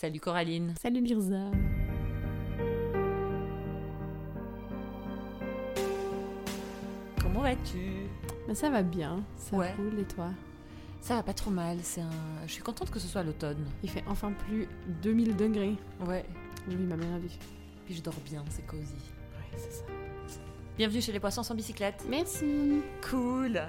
Salut Coraline. Salut Mirza. Comment vas-tu? Ben, ça va bien, ça Ouais. roule et toi? Ça va pas trop mal, c'est un... je suis contente que ce soit l'automne. Il fait enfin plus 2000 degrés. Ouais. Oui, ma mère a vu. Puis je dors bien, c'est cosy. Ouais, c'est ça. Bienvenue chez les poissons sans bicyclette. Merci. Cool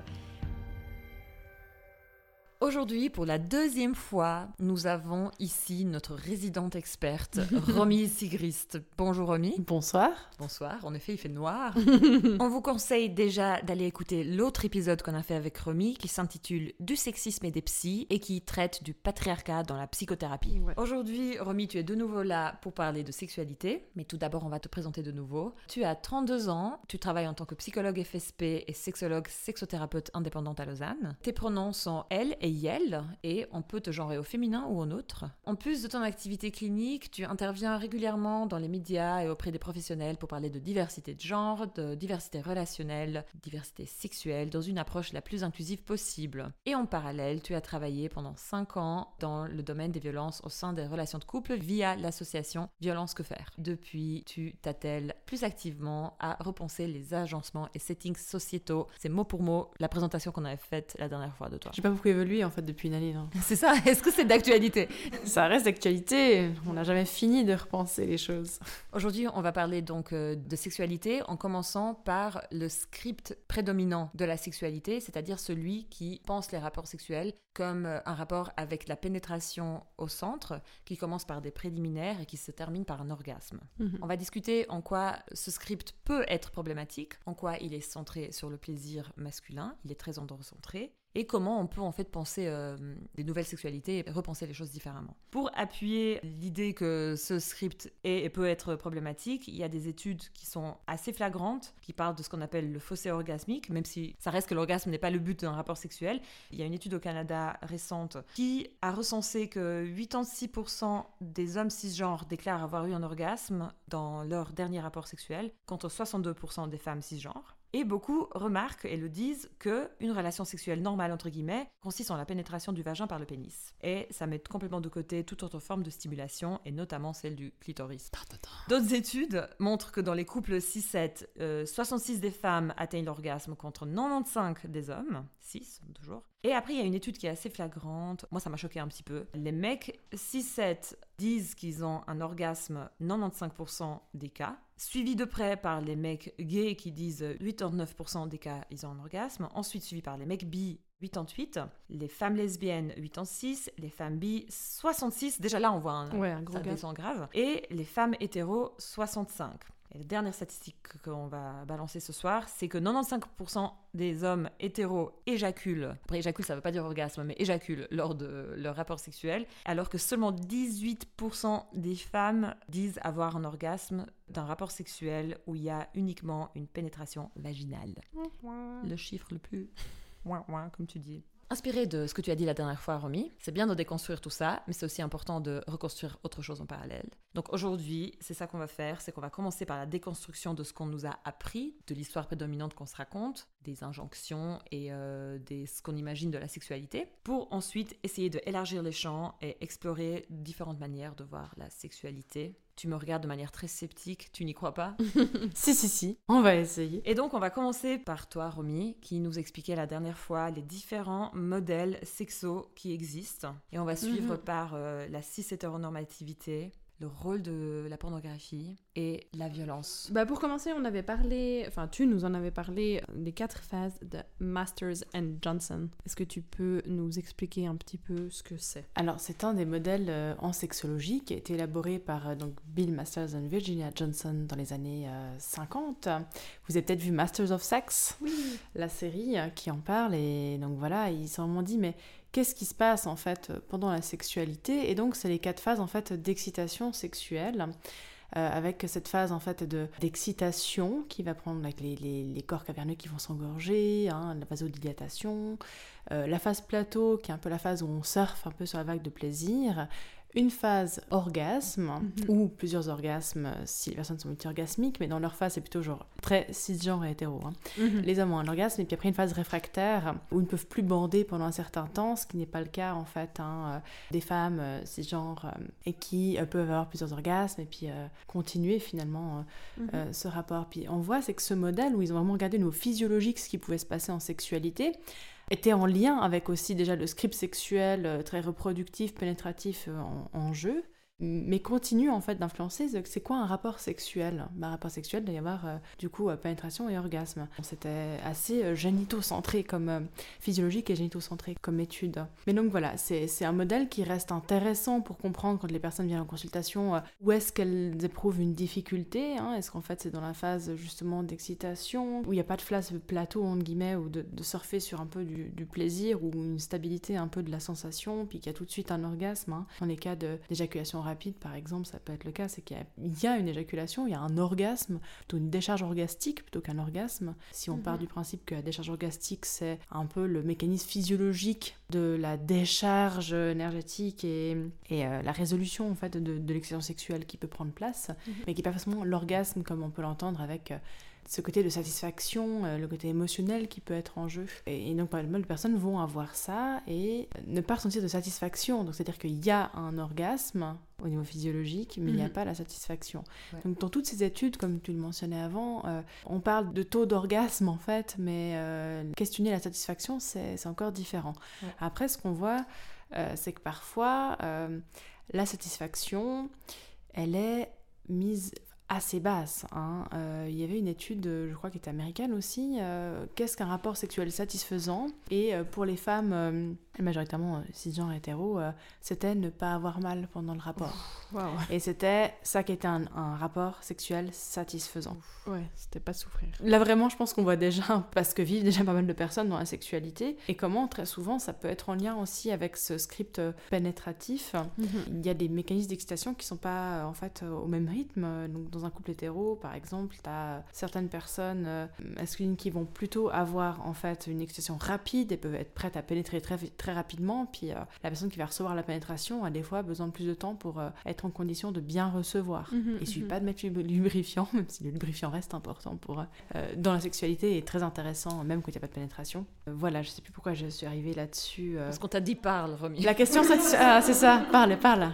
Aujourd'hui, pour la deuxième fois, nous avons ici notre résidente experte, Romy Sigrist. Bonjour Romy. Bonsoir. Bonsoir, en effet, il fait noir. On vous conseille déjà d'aller écouter l'autre épisode qu'on a fait avec Romy qui s'intitule Du sexisme et des psys et qui traite du patriarcat dans la psychothérapie. Ouais. Aujourd'hui, Romy, tu es de nouveau là pour parler de sexualité, mais tout d'abord, on va te présenter de nouveau. Tu as 32 ans, tu travailles en tant que psychologue FSP et sexologue sexothérapeute indépendante à Lausanne. Tes pronoms sont elle et et on peut te genrer au féminin ou au autre. En plus de ton activité clinique, tu interviens régulièrement dans les médias et auprès des professionnels pour parler de diversité de genre, de diversité relationnelle, diversité sexuelle dans une approche la plus inclusive possible. Et en parallèle, tu as travaillé pendant 5 ans dans le domaine des violences au sein des relations de couple via l'association Violence que faire. Depuis, tu t'attelles plus activement à repenser les agencements et settings sociétaux. C'est mot pour mot la présentation qu'on avait faite la dernière fois de toi. J'ai pas beaucoup évolué en fait depuis une année. C'est ça Est-ce que c'est d'actualité? Ça reste d'actualité. On n'a jamais fini de repenser les choses. Aujourd'hui, on va parler donc euh, de sexualité en commençant par le script prédominant de la sexualité, c'est-à-dire celui qui pense les rapports sexuels comme euh, un rapport avec la pénétration au centre, qui commence par des préliminaires et qui se termine par un orgasme. Mhm. On va discuter en quoi ce script peut être problématique, en quoi il est centré sur le plaisir masculin, il est très androcentré, et comment on peut en fait penser euh, des nouvelles sexualités et repenser les choses différemment. Pour appuyer l'idée que ce script est et peut être problématique, il y a des études qui sont assez flagrantes, qui parlent de ce qu'on appelle le fossé orgasmique, même si ça reste que l'orgasme n'est pas le but d'un rapport sexuel. Il y a une étude au Canada récente qui a recensé que 86% des hommes cisgenres déclarent avoir eu un orgasme dans leur dernier rapport sexuel, contre 62% des femmes cisgenres. Et beaucoup remarquent et le disent que une relation sexuelle normale entre guillemets consiste en la pénétration du vagin par le pénis. Et ça met complètement de côté toute autre forme de stimulation et notamment celle du clitoris. D'autres études montrent que dans les couples 6-7, euh, 66 des femmes atteignent l'orgasme contre 95 des hommes, 6 toujours. Et après, il y a une étude qui est assez flagrante. Moi, ça m'a choqué un petit peu. Les mecs 6-7 disent qu'ils ont un orgasme 95% des cas, suivi de près par les mecs gays qui disent 89% des cas ils ont un orgasme, ensuite suivi par les mecs bi 88, les femmes lesbiennes 86, les femmes bi 66, déjà là on voit un, Ouais, un gros ça descend grave, et les femmes hétéros 65. Et la dernière statistique qu'on va balancer ce soir, c'est que 95% des hommes hétéros éjaculent. Après, éjacule, ça veut pas dire orgasme, mais éjaculent lors de leur rapport sexuel, alors que seulement 18% des femmes disent avoir un orgasme d'un rapport sexuel où il y a uniquement une pénétration vaginale. Le chiffre le plus ouin ouin, comme tu dis. Inspiré de ce que tu as dit la dernière fois, Romy, c'est bien de déconstruire tout ça, mais c'est aussi important de reconstruire autre chose en parallèle. Donc aujourd'hui, c'est ça qu'on va faire, c'est qu'on va commencer par la déconstruction de ce qu'on nous a appris, de l'histoire prédominante qu'on se raconte, des injonctions et euh, des, ce qu'on imagine de la sexualité, pour ensuite essayer de élargir les champs et explorer différentes manières de voir la sexualité. Tu me regardes de manière très sceptique, tu n'y crois pas Si, si, si. On va essayer. et donc, on va commencer par toi, Romy, qui nous expliquait la dernière fois les différents modèles sexos qui existent. Et on va suivre Mhm. par euh, la cis-hétéronormativité, le rôle de la pornographie et la violence. Bah pour commencer, on avait parlé, enfin tu nous en avais parlé euh, des quatre phases de Masters and Johnson. Est-ce que tu peux nous expliquer un petit peu ce que c'est? Alors, c'est un des modèles euh, en sexologie qui a été élaboré par euh, donc, Bill Masters et Virginia Johnson dans les années euh, 50. Vous avez peut-être vu Masters of Sex, Oui. la série qui en parle. Et donc voilà, ils se sont vraiment dit, mais qu'est-ce qui se passe en fait euh, pendant la sexualité Et donc, c'est les quatre phases en fait d'excitation sexuelle. euh, avec cette phase en fait de d'excitation qui va prendre avec les corps caverneux qui vont s'engorger, hein, la vasodilatation, euh, la phase plateau qui est un peu la phase où on surfe un peu sur la vague de plaisir, une phase orgasme Mhm. ou plusieurs orgasmes euh, si les personnes sont multi-orgasmiques, mais dans leur phase c'est plutôt genre très cisgenre et hétéro. hein. Mhm. Les hommes ont un orgasme et puis après une phase réfractaire où ils ne peuvent plus bander pendant un certain temps, ce qui n'est pas le cas en fait hein, euh, des femmes euh, cisgenres et qui euh, peuvent avoir plusieurs orgasmes et puis euh, continuer finalement euh, Mhm. ce rapport. Puis on voit c'est que ce modèle où ils ont vraiment regardé au niveau physiologique ce qui pouvait se passer en sexualité était en lien avec aussi déjà le script sexuel euh, très reproductif, pénétratif euh, en, en jeu, mais continue en fait d'influencer ce- c'est quoi un rapport sexuel? Bah, Un rapport sexuel, il avoir euh, du coup euh, pénétration et orgasme. C'était assez euh, génitocentré comme physiologique et génitocentré comme étude. Mais donc voilà, c'est un modèle qui reste intéressant pour comprendre quand les personnes viennent en consultation où est-ce qu'elles éprouvent une difficulté. hein? Est-ce qu'en fait c'est dans la phase justement d'excitation, où il n'y a pas de phase plateau entre guillemets, ou de, surfer sur un peu du, plaisir ou une stabilité un peu de la sensation, puis qu'il y a tout de suite un orgasme. hein? Dans les cas d'éjaculation rapide par exemple, ça peut être le cas, c'est qu'il y a- il y, a une éjaculation, il y a un orgasme, plutôt une décharge orgastique plutôt qu'un orgasme. Si on part Mhm. du principe que la décharge orgastique c'est un peu le mécanisme physiologique de la décharge énergétique et, et, euh, la résolution en fait de, de l'excitation sexuelle qui peut prendre place, Mhm. mais qui n'est pas forcément l'orgasme comme on peut l'entendre avec euh, ce côté de satisfaction, euh, le côté émotionnel qui peut être en jeu. Et, donc pas mal de personnes vont avoir ça et ne pas ressentir de satisfaction. Donc c'est-à-dire qu'il y a un orgasme au niveau physiologique, mais il n'y a Mhm. pas la satisfaction. Ouais. Donc dans toutes ces études, comme tu le mentionnais avant, euh, on parle de taux d'orgasme en fait, mais euh, questionner la satisfaction, c'est encore différent. Ouais. Après, ce qu'on voit, euh, c'est que parfois, euh, la satisfaction, elle est mise assez basse. hein. Euh, Il y avait une étude, euh, je crois, qui était américaine aussi. euh, Qu'est-ce qu'un rapport sexuel satisfaisant? Et pour les femmes, majoritairement euh, cisgenres hétéros, euh, c'était ne pas avoir mal pendant le rapport. Et c'était ça qui était un, un rapport sexuel satisfaisant. Ouais, c'était pas souffrir. Là vraiment, je pense qu'on voit déjà, parce que vivent déjà pas mal de personnes dans la sexualité, et comment très souvent ça peut être en lien aussi avec ce script euh, pénétratif. Il y a des mécanismes d'excitation qui sont pas euh, en fait au même rythme. Donc dans un couple hétéro, par exemple, tu as certaines personnes masculines qui vont plutôt avoir en fait une excitation rapide et peuvent être prêtes à pénétrer très, très rapidement. Puis euh, la personne qui va recevoir la pénétration a des fois besoin de plus de temps pour euh, être en condition de bien recevoir. Mhm, Il suffit mhm. pas de mettre du lubrifiant, même si le lubrifiant reste important pour euh, dans la sexualité et très intéressant, même quand il n'y a pas de pénétration. Voilà, je sais plus pourquoi je suis arrivée là-dessus. Parce qu'on t'a dit parle, Romy. La question ah, c'est ça, parle, parle.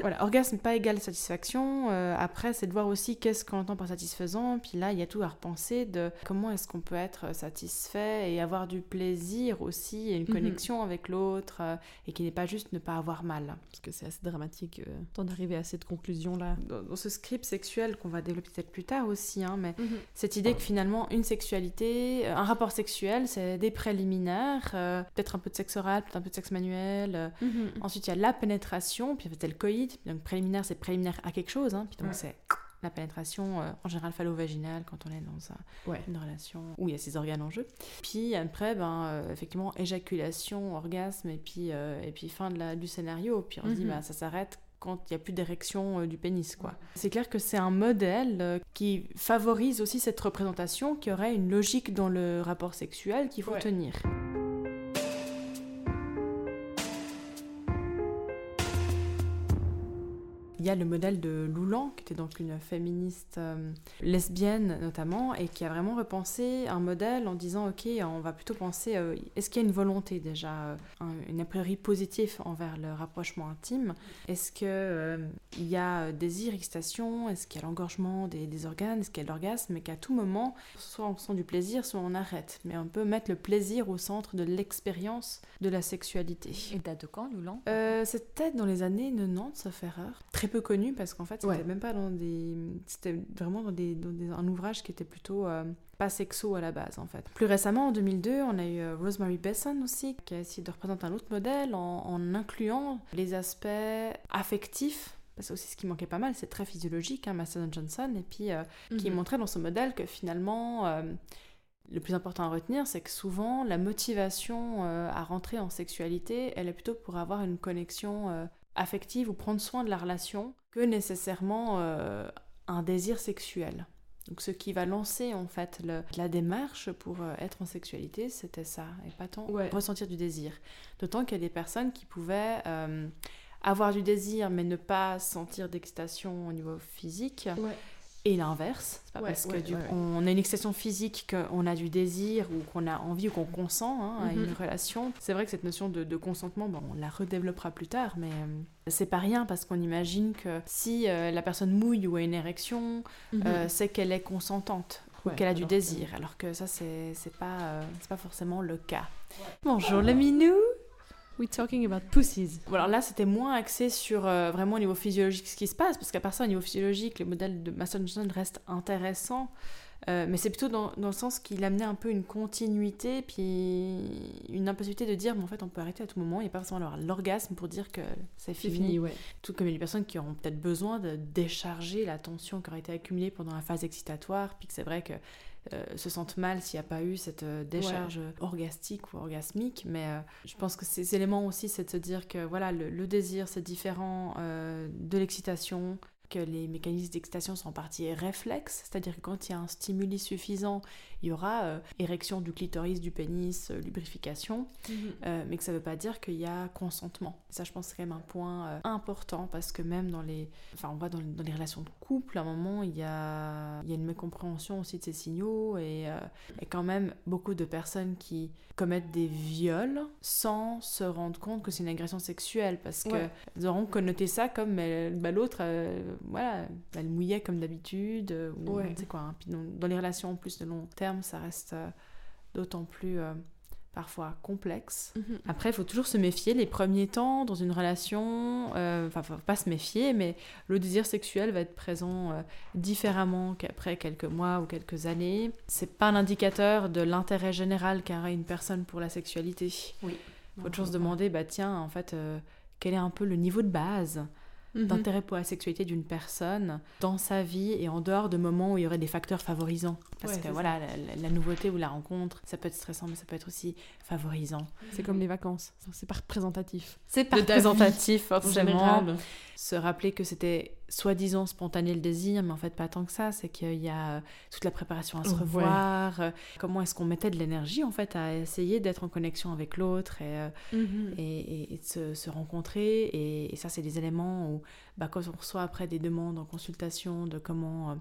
Voilà, orgasme pas égal satisfaction. Euh, après, c'est de voir aussi qu'est-ce qu'on entend par satisfaisant. Puis là, il y a tout à repenser de comment est-ce qu'on peut être satisfait et avoir du plaisir aussi, et une Mhm. connexion avec l'autre, euh, et qui n'est pas juste ne pas avoir mal. Parce que c'est assez dramatique euh, d'en arriver à cette conclusion-là. Dans, dans ce script sexuel qu'on va développer peut-être plus tard aussi, hein, mais Mhm. cette idée que finalement une sexualité, euh, un rapport sexuel, c'est des préliminaires, euh, peut-être un peu de sexe oral, peut-être un peu de sexe manuel. euh. Mhm. Ensuite, il y a la pénétration, puis il y a le coït. Donc préliminaire, c'est préliminaire à quelque chose, hein, puis donc Ouais. c'est la pénétration, euh, en général phallo-vaginale, quand on est dans un- Ouais. une relation où il y a ces organes en jeu. Puis après, ben, euh, effectivement, éjaculation, orgasme, et puis, euh, et puis fin de la, du scénario. Puis on se dit, Mhm. bah, ça s'arrête quand il n'y a plus d'érection du pénis, quoi. C'est clair que c'est un modèle qui favorise aussi cette représentation qui aurait une logique dans le rapport sexuel qu'il faut Ouais. tenir. Y a le modèle de Loulan, qui était donc une féministe euh, lesbienne notamment, et qui a vraiment repensé un modèle en disant, ok, on va plutôt penser, euh, est-ce qu'il y a une volonté déjà, euh, un- une a priori positive envers le rapprochement intime? Est-ce euh, il y a désir, excitation Est-ce qu'il y a l'engorgement des, des organes? Est-ce qu'il y a l'orgasme? Et qu'à tout moment, soit on sent du plaisir, soit on arrête. Mais on peut mettre le plaisir au centre de l'expérience de la sexualité. Et date de quand, Loulan c'était dans les années 90, sauf erreur. Très peu connu parce qu'en fait, c'était Ouais. même pas dans des. C'était vraiment dans, des, dans des- un ouvrage qui était plutôt euh, pas sexo à la base en fait. Plus récemment, en 2002, on a eu euh, Rosemary Besson aussi qui a essayé de représenter un autre modèle en, en incluant les aspects affectifs. C'est aussi ce qui manquait pas mal, c'est très physiologique, hein, Master Johnson, et puis euh, qui Mhm. montrait dans ce modèle que finalement, euh, le plus important à retenir, c'est que souvent, la motivation euh, à rentrer en sexualité, elle est plutôt pour avoir une connexion affective ou prendre soin de la relation que nécessairement euh, un désir sexuel. Donc ce qui va lancer en fait le- la démarche pour euh, être en sexualité, c'était ça, et pas tant Ouais. ressentir du désir. D'autant qu'il y a des personnes qui pouvaient euh, avoir du désir mais ne pas sentir d'excitation au niveau physique. Et l'inverse, c'est pas parce que du, on a une excitation physique qu'on a du désir ou qu'on a envie ou qu'on consent hein, à une mhm. relation. C'est vrai que cette notion de, consentement, bon, on la redéveloppera plus tard, mais euh, c'est pas rien parce qu'on imagine que si euh, la personne mouille ou a une érection, mhm. euh, c'est qu'elle est consentante ou qu'elle a du désir, alors que ça, c'est pas, c'est pas forcément le cas. Bonjour le minou We're talking about pussies. alors là, c'était moins axé sur euh, vraiment au niveau physiologique ce qui se passe, parce qu'à part ça, au niveau physiologique, le modèle de Mason Johnson reste intéressant. Euh, mais c'est plutôt dans, dans, le sens qu'il amenait un peu une continuité, puis une impossibilité de dire, mais en fait, on peut arrêter à tout moment, il n'y a pas forcément l'orgasme pour dire que c'est fini. fini ouais. Tout comme il y a des personnes qui auront peut-être besoin de décharger la tension qui aurait été accumulée pendant la phase excitatoire, puis que c'est vrai que euh, se sentent mal s'il n'y a pas eu cette euh, décharge orgastique ou orgasmique. Mais euh, je pense que ces éléments aussi, c'est de se dire que voilà, le désir, c'est différent de l'excitation, que les mécanismes d'excitation sont en partie réflexes, c'est-à-dire que quand il y a un stimuli suffisant, il y aura euh, érection du clitoris, du pénis, euh, lubrification, mhm. euh, mais que ça ne veut pas dire qu'il y a consentement. Ça, je pense, c'est quand même un point important parce que même dans les, enfin, on voit dans, les relations de couple, à un moment, il y a, il y a une mécompréhension aussi de ces signaux et, et quand même beaucoup de personnes qui commettent des viols sans se rendre compte que c'est une agression sexuelle parce que qu'ils auront connoté ça comme bah, l'autre, voilà, elle mouillait comme d'habitude, ou quoi. Hein. Puis dans, les relations en plus de long terme ça reste euh, d'autant plus euh, parfois complexe. Mhm. Après, il faut toujours se méfier. Les premiers temps dans une relation, euh, enfin, faut pas se méfier, mais le désir sexuel va être présent différemment qu'après quelques mois ou quelques années. C'est pas un indicateur de l'intérêt général qu'a une personne pour la sexualité. Oui. Faut toujours se demander, bah tiens, en fait, quel est un peu le niveau de base Mhm. d'intérêt pour la sexualité d'une personne dans sa vie et en dehors de moments où il y aurait des facteurs favorisants. Parce que voilà, la, nouveauté ou la rencontre, ça peut être stressant, mais ça peut être aussi favorisant. C'est comme les vacances, c'est pas représentatif. C'est pas représentatif, forcément. Se rappeler que c'était soi-disant spontané le désir, mais en fait pas tant que ça. C'est qu'il y a toute la préparation à se revoir. Euh, comment est-ce qu'on mettait de l'énergie en fait à essayer d'être en connexion avec l'autre et, euh, mhm. et, et, de se, rencontrer. Et, ça, c'est des éléments où, bah, quand on reçoit après des demandes en consultation de comment euh,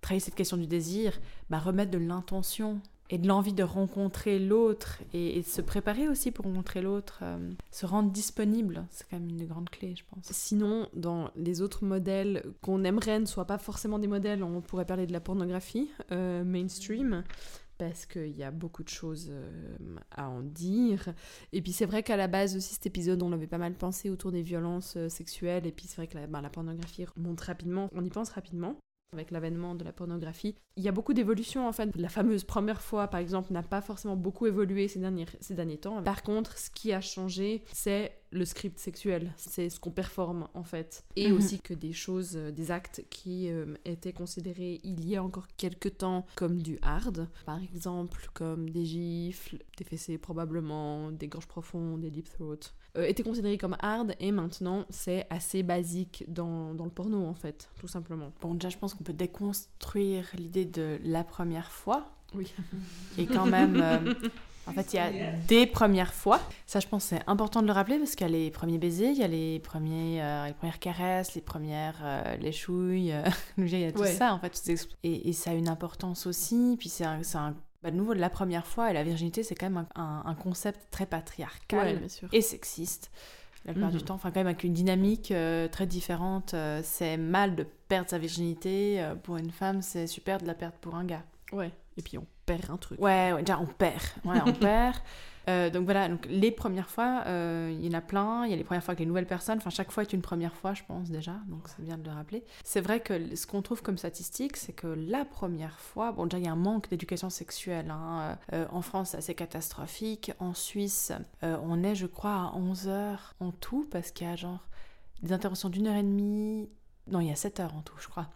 travailler cette question du désir, bah, remettre de l'intention et de l'envie de rencontrer l'autre et, de se préparer aussi pour rencontrer l'autre, euh, se rendre disponible, c'est quand même une des grandes clés, je pense. Sinon, dans les autres modèles qu'on aimerait ne soient pas forcément des modèles, on pourrait parler de la pornographie euh, mainstream parce qu'il y a beaucoup de choses euh, à en dire. Et puis c'est vrai qu'à la base aussi cet épisode on avait pas mal pensé autour des violences sexuelles et puis c'est vrai que ben, la pornographie monte rapidement, on y pense rapidement avec l'avènement de la pornographie. Il y a beaucoup d'évolutions en fait. La fameuse première fois, par exemple, n'a pas forcément beaucoup évolué ces derniers, ces derniers temps. Par contre, ce qui a changé, c'est le script sexuel. C'est ce qu'on performe en fait. Et mhm. aussi que des choses, euh, des actes qui euh, étaient considérés il y a encore quelques temps comme du hard. Par exemple, comme des gifles, des fessées probablement, des gorges profondes, des deep throats. Euh, était considéré comme hard et maintenant c'est assez basique dans, dans, le porno en fait, tout simplement. Bon, déjà je pense qu'on peut déconstruire l'idée de la première fois. Oui. Et quand même. Euh, en fait, il y a des premières fois. Ça, je pense, c'est important de le rappeler parce qu'il y a les premiers baisers, il y a les, premiers, euh, les premières caresses, les premières les chouilles. il y a tout ça, en fait. Et, et, ça a une importance aussi. Puis c'est un, un bah, de nouveau, la première fois, et la virginité, c'est quand même un, concept très patriarcal et sexiste. La plupart du mhm. temps, enfin quand même avec une dynamique euh, très différente. Euh, c'est mal de perdre sa virginité. Euh, pour une femme, c'est super de la perdre pour un gars. Ouais. Et puis on perd un truc. Ouais, ouais déjà on perd. Ouais, on perd. Euh, donc voilà, donc les premières fois, euh, il y en a plein. Il y a les premières fois avec les nouvelles personnes. Enfin, chaque fois est une première fois, je pense déjà. Donc c'est bien de le rappeler. C'est vrai que ce qu'on trouve comme statistique, c'est que la première fois, bon déjà il y a un manque d'éducation sexuelle. Hein. Euh, en France, c'est assez catastrophique. En Suisse, on est, je crois, à 11 heures en tout parce qu'il y a genre des interventions d'une heure et demie. Non, il y a 7 heures en tout, je crois.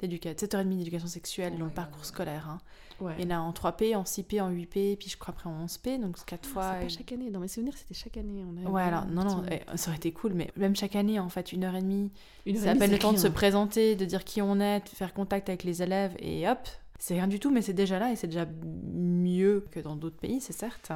7 heures et demie d'éducation sexuelle dans le parcours scolaire. Hein. Il y en a en 3P, en 6P, en 8P, puis je crois après en 11P, donc 4 ah, fois. C'est pas chaque année, dans mes souvenirs c'était chaque année. On ouais, alors non, non, eh, ça aurait été cool, mais même chaque année en fait, une heure et demie, ça appelle le temps de se présenter, de dire qui on est, de faire contact avec les élèves, et hop, c'est rien du tout, mais c'est déjà là et c'est déjà mieux que dans d'autres pays, c'est certes.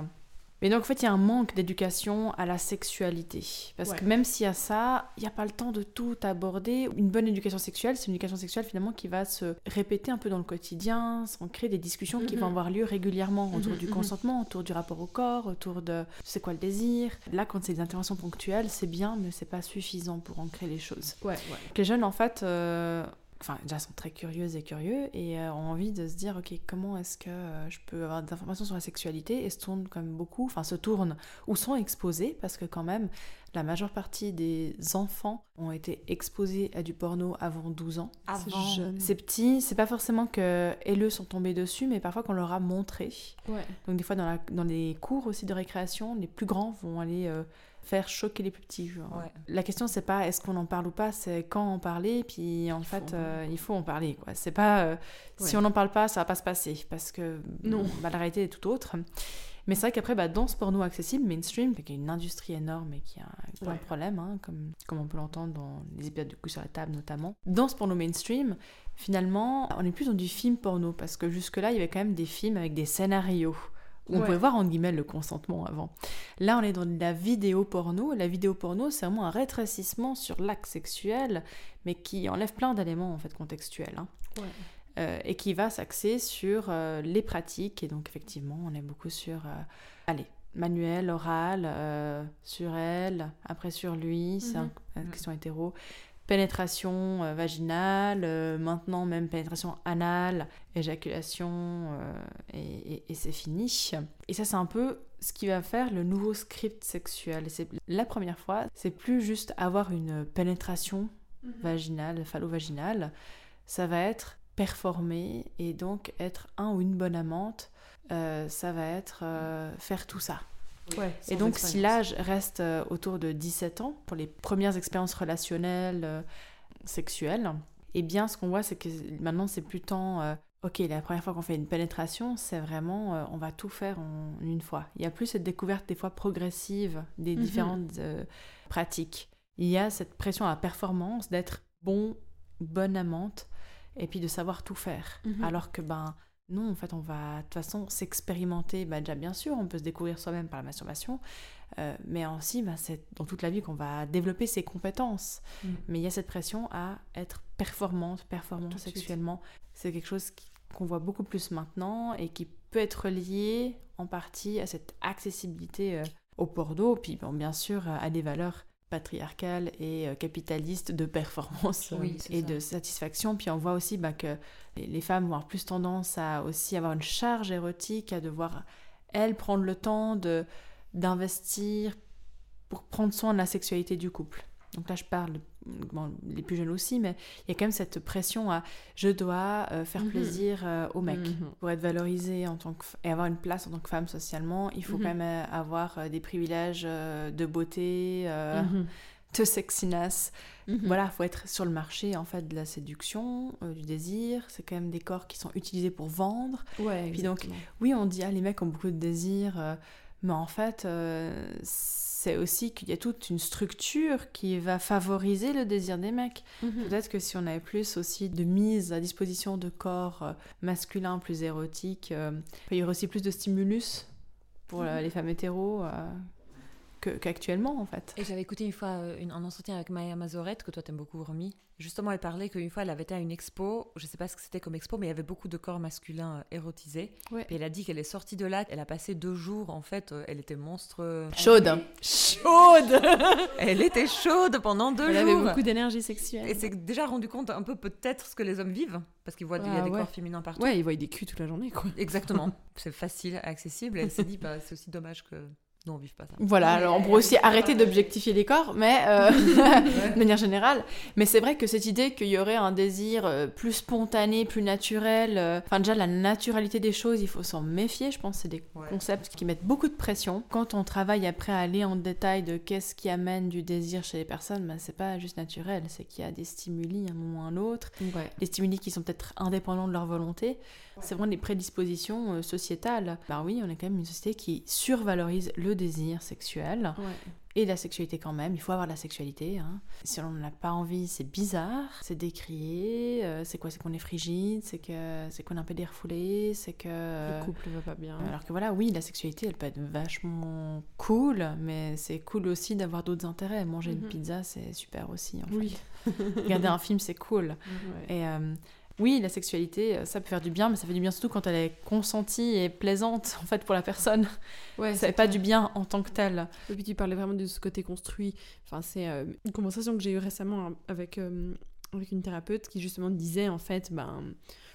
Mais donc, en fait, il y a un manque d'éducation à la sexualité. Parce que même s'il y a ça, il n'y a pas le temps de tout aborder. Une bonne éducation sexuelle, c'est une éducation sexuelle finalement qui va se répéter un peu dans le quotidien, sans créer des discussions qui vont mhm. avoir lieu régulièrement autour mhm, du mhm. consentement, autour du rapport au corps, autour de c'est quoi le désir. Là, quand c'est des interventions ponctuelles, c'est bien, mais c'est pas suffisant pour ancrer les choses. Ouais, Les jeunes, en fait, euh, enfin déjà sont très curieuses et curieux et euh, ont envie de se dire ok comment est-ce que euh, je peux avoir des informations sur la sexualité et se tournent quand même beaucoup, enfin se tournent ou sont exposés parce que quand même la majeure partie des enfants ont été exposés à du porno avant 12 ans. Avant. C'est petit, c'est pas forcément que eux sont tombés dessus, mais parfois qu'on leur a montré. Ouais. Donc des fois dans, la, dans les cours aussi de récréation, les plus grands vont aller euh, faire choquer les plus petits. La question, c'est pas est-ce qu'on en parle ou pas, c'est quand en parler. Puis en fait, euh, il faut en parler. Quoi. C'est pas euh, si on n'en parle pas, ça va pas se passer parce que non. Bah, la réalité est tout autre. Mais c'est vrai qu'après, bah, dans ce porno accessible, mainstream, qui est une industrie énorme et qui a un problème, hein, comme, comme on peut l'entendre dans les épisodes du coup sur la table notamment, dans ce porno mainstream, finalement, on est plus dans du film porno parce que jusque-là, il y avait quand même des films avec des scénarios on pouvait voir en guillemets le consentement avant. Là, on est dans la vidéo porno. La vidéo porno, c'est vraiment un rétrécissement sur l'acte sexuel, mais qui enlève plein d'éléments en fait contextuels. Hein. Euh, et qui va s'axer sur euh, les pratiques. Et donc, effectivement, on est beaucoup sur, euh, allez, manuel, oral, sur elle, après sur lui, c'est mhm. une question hétéro pénétration euh, vaginale, euh, maintenant même pénétration anale, éjaculation, euh, et, c'est fini. Et ça, c'est un peu ce qui va faire le nouveau script sexuel. C'est la première fois, c'est plus juste avoir une pénétration mhm. vaginale, phallo-vaginale, ça va être performer et donc être un ou une bonne amante. ça va être faire tout ça et donc, si l'âge reste euh, autour de 17 ans, pour les premières expériences relationnelles, euh, sexuelles, eh bien, ce qu'on voit, c'est que maintenant, c'est plus tant. Euh, ok, la première fois qu'on fait une pénétration, c'est vraiment, on va tout faire en une fois. Il y a plus cette découverte des fois progressive des mhm. différentes pratiques. Il y a cette pression à la performance d'être bon, bonne amante, et puis de savoir tout faire. Mhm. Alors que, ben, non, en fait, on va de toute façon s'expérimenter. Bah, déjà, bien sûr, on peut se découvrir soi-même par la masturbation, euh, mais aussi, bah, c'est dans toute la vie qu'on va développer ses compétences. Mm. Mais il y a cette pression à être performante, performante sexuellement. C'est quelque chose qu'on voit beaucoup plus maintenant et qui peut être lié en partie à cette accessibilité euh, au port d'eau, puis bon, bien sûr à des valeurs patriarcales et euh, capitalistes de performance et de satisfaction. Puis on voit aussi bah, que les femmes vont avoir plus tendance à aussi avoir une charge érotique, à devoir, elles, prendre le temps de d'investir pour prendre soin de la sexualité du couple. Donc là, je parle les plus jeunes aussi, mais il y a quand même cette pression à je dois euh, faire mhm. plaisir euh, au mec mhm. pour être valorisée en tant que et avoir une place en tant que femme socialement. Il faut mhm. quand même euh, avoir des privilèges de beauté, de sexiness. Voilà, faut être sur le marché en fait de la séduction, du désir. C'est quand même des corps qui sont utilisés pour vendre. Ouais. Puis donc, oui, on dit ah les mecs ont beaucoup de désir, mais en fait c'est aussi qu'il y a toute une structure qui va favoriser le désir des mecs. Mhm. Peut-être que si on avait plus aussi de mise à disposition de corps euh, masculins plus érotiques, euh, il y aurait aussi plus de stimulus pour euh, mhm. les femmes hétéros qu'actuellement en fait. Et j'avais écouté une fois un entretien avec Maya Mazorette, que toi t'aimes beaucoup Romy, Justement, elle parlait qu'une fois, elle avait été à une expo, je sais pas ce que c'était comme expo, mais il y avait beaucoup de corps masculins euh, érotisés. Et elle a dit qu'elle est sortie de là, elle a passé deux jours, en fait, euh, elle était monstre... Chaude. Chaude. Elle était chaude pendant deux jours Elle avait beaucoup d'énergie sexuelle. Et c'est déjà rendu compte un peu peut-être ce que les hommes vivent, parce qu'ils voient y a ah des corps féminins partout. Ouais, ils voient des culs toute la journée, quoi. C'est facile, accessible, elle s'est dit, bah, c'est aussi dommage que non, on vit pas ça. Voilà, alors on pourrait aussi arrêter d'objectifier les corps, mais euh, de manière générale. Mais c'est vrai que cette idée qu'il y aurait un désir euh, plus spontané, plus naturel, euh, enfin déjà la naturalité des choses, il faut s'en méfier. Je pense c'est des concepts qui mettent beaucoup de pression. Quand on travaille après à aller en détail de qu'est-ce qui amène du désir chez les personnes, ben, c'est pas juste naturel, c'est qu'il y a des stimuli à un moment ou à un autre, des stimuli qui sont peut-être indépendants de leur volonté. C'est vraiment des prédispositions sociétales. Ben oui, on est quand même une société qui survalorise le désir sexuel Ouais. et la sexualité quand même. Il faut avoir la sexualité. hein. Si on n'en a pas envie, c'est bizarre, c'est décrié. euh, c'est quoi C'est qu'on est frigide, c'est que c'est qu'on est un peu dérefoulé, c'est que. Le couple va pas bien. Alors que voilà, oui, la sexualité, elle peut être vachement cool, mais c'est cool aussi d'avoir d'autres intérêts. Manger une Mhm. pizza, c'est super aussi. En fait. Oui. Regarder un film, c'est cool. Et euh, oui, la sexualité, euh, ça peut faire du bien, mais ça fait du bien surtout quand elle est consentie et plaisante en fait pour la personne. Ouais, ça fait pas du bien en tant que tel. Et puis tu parlais vraiment de ce côté construit. Enfin, c'est euh, une conversation que j'ai eue récemment hein, avec, euh, avec une thérapeute qui justement disait en fait, ben,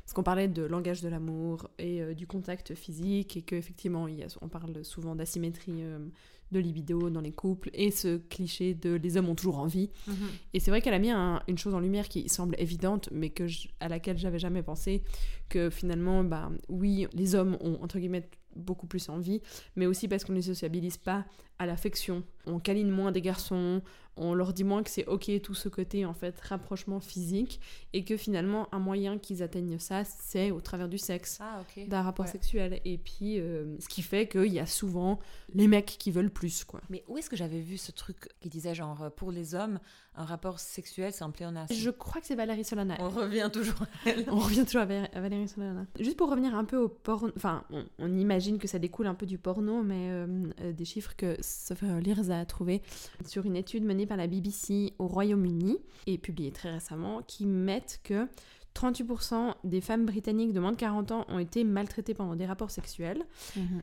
parce qu'on parlait de langage de l'amour et euh, du contact physique et qu'effectivement, on parle souvent d'asymétrie euh, de libido dans les couples et ce cliché de les hommes ont toujours envie. Et c'est vrai qu'elle a mis un- une chose en lumière qui semble évidente, mais que je- à laquelle j'avais jamais pensé, que finalement, bah, oui, les hommes ont entre guillemets beaucoup plus envie, mais aussi parce qu'on ne les sociabilise pas à l'affection. On câline moins des garçons, on leur dit moins que c'est ok tout ce côté en fait rapprochement physique, et que finalement un moyen qu'ils atteignent ça, c'est au travers du sexe Ah, d'un rapport Ouais. sexuel et puis euh, ce qui fait qu'il y a souvent les mecs qui veulent plus quoi Mais où est-ce que j'avais vu ce truc qui disait genre euh, pour les hommes, un rapport sexuel c'est un pléonasme? Je crois que c'est Valérie Solana On revient toujours à elle. On revient toujours à, Val- à Valérie Solana. Juste pour revenir un peu au porno, enfin, on, on imagine que ça découle un peu du porno, mais euh, des chiffres que Sophia Lirza a trouvé sur une étude menée par la BBC au Royaume-Uni et publiée très récemment, qui mettent que 38% des femmes britanniques de moins de 40 ans ont été maltraitées pendant des rapports sexuels,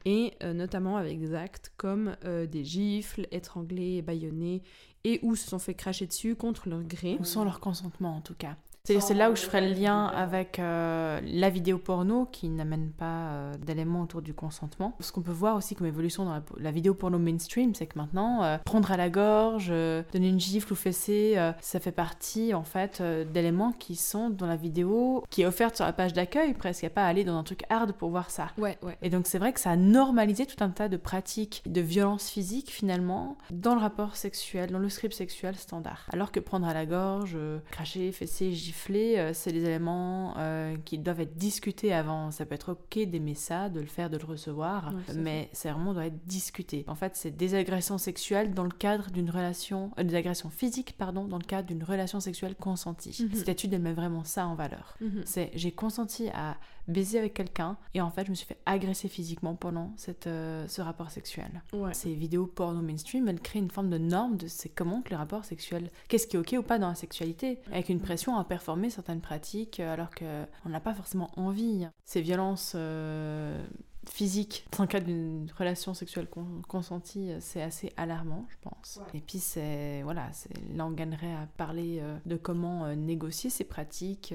et euh, notamment avec des actes comme euh, des gifles, étranglés, bâillonnés, et ou se sont fait cracher dessus contre leur gré. Ou sans leur consentement en tout cas. C'est là où je ferai le lien avec euh, la vidéo porno qui n'amène pas euh, d'éléments autour du consentement. Ce qu'on peut voir aussi comme évolution dans la, la vidéo porno mainstream, c'est que maintenant, euh, prendre à la gorge, donner une gifle ou fesser, ça fait partie en fait d'éléments qui sont dans la vidéo qui est offerte sur la page d'accueil presque. Il n'y a pas à aller dans un truc hard pour voir ça. Ouais, ouais. Et donc c'est vrai que ça a normalisé tout un tas de pratiques de violence physique finalement dans le rapport sexuel, dans le script sexuel standard. Alors que prendre à la gorge, cracher, fesser, gifler, euh, c'est des éléments euh, qui doivent être discutés avant. Ça peut être ok d'aimer ça, de le faire, de le recevoir, Ouais, mais c'est vraiment doit être discuté. En fait, c'est des agressions sexuelles dans le cadre d'une relation, euh, des agressions physiques pardon, dans le cadre d'une relation sexuelle consentie. Mhm. Cette étude elle met vraiment ça en valeur. Mhm. C'est j'ai consenti à baiser avec quelqu'un et en fait je me suis fait agresser physiquement pendant cette, euh, ce rapport sexuel. Ouais. Ces vidéos porno mainstream, elles créent une forme de norme de c'est comment que les rapports sexuels, qu'est-ce qui est ok ou pas dans la sexualité, avec une pression à performer certaines pratiques euh, alors qu'on n'a pas forcément envie. Ces violences euh, physiques dans le cadre d'une relation sexuelle con- consentie, euh, c'est assez alarmant, je pense. Et puis c'est voilà, là on gagnerait à parler de comment négocier ces pratiques.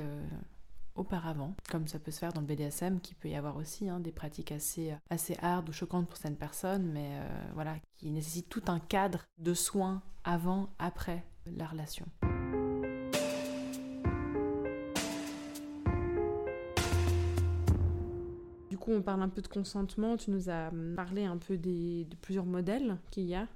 Euh, auparavant, comme ça peut se faire dans le BDSM, qui peut y avoir aussi hein, des pratiques assez, assez hard ou choquantes pour certaines personnes, mais euh, voilà, qui nécessitent tout un cadre de soins avant, après la relation. Du coup, on parle un peu de consentement. Tu nous as hum, parlé un peu des, de plusieurs modèles qu'il y a.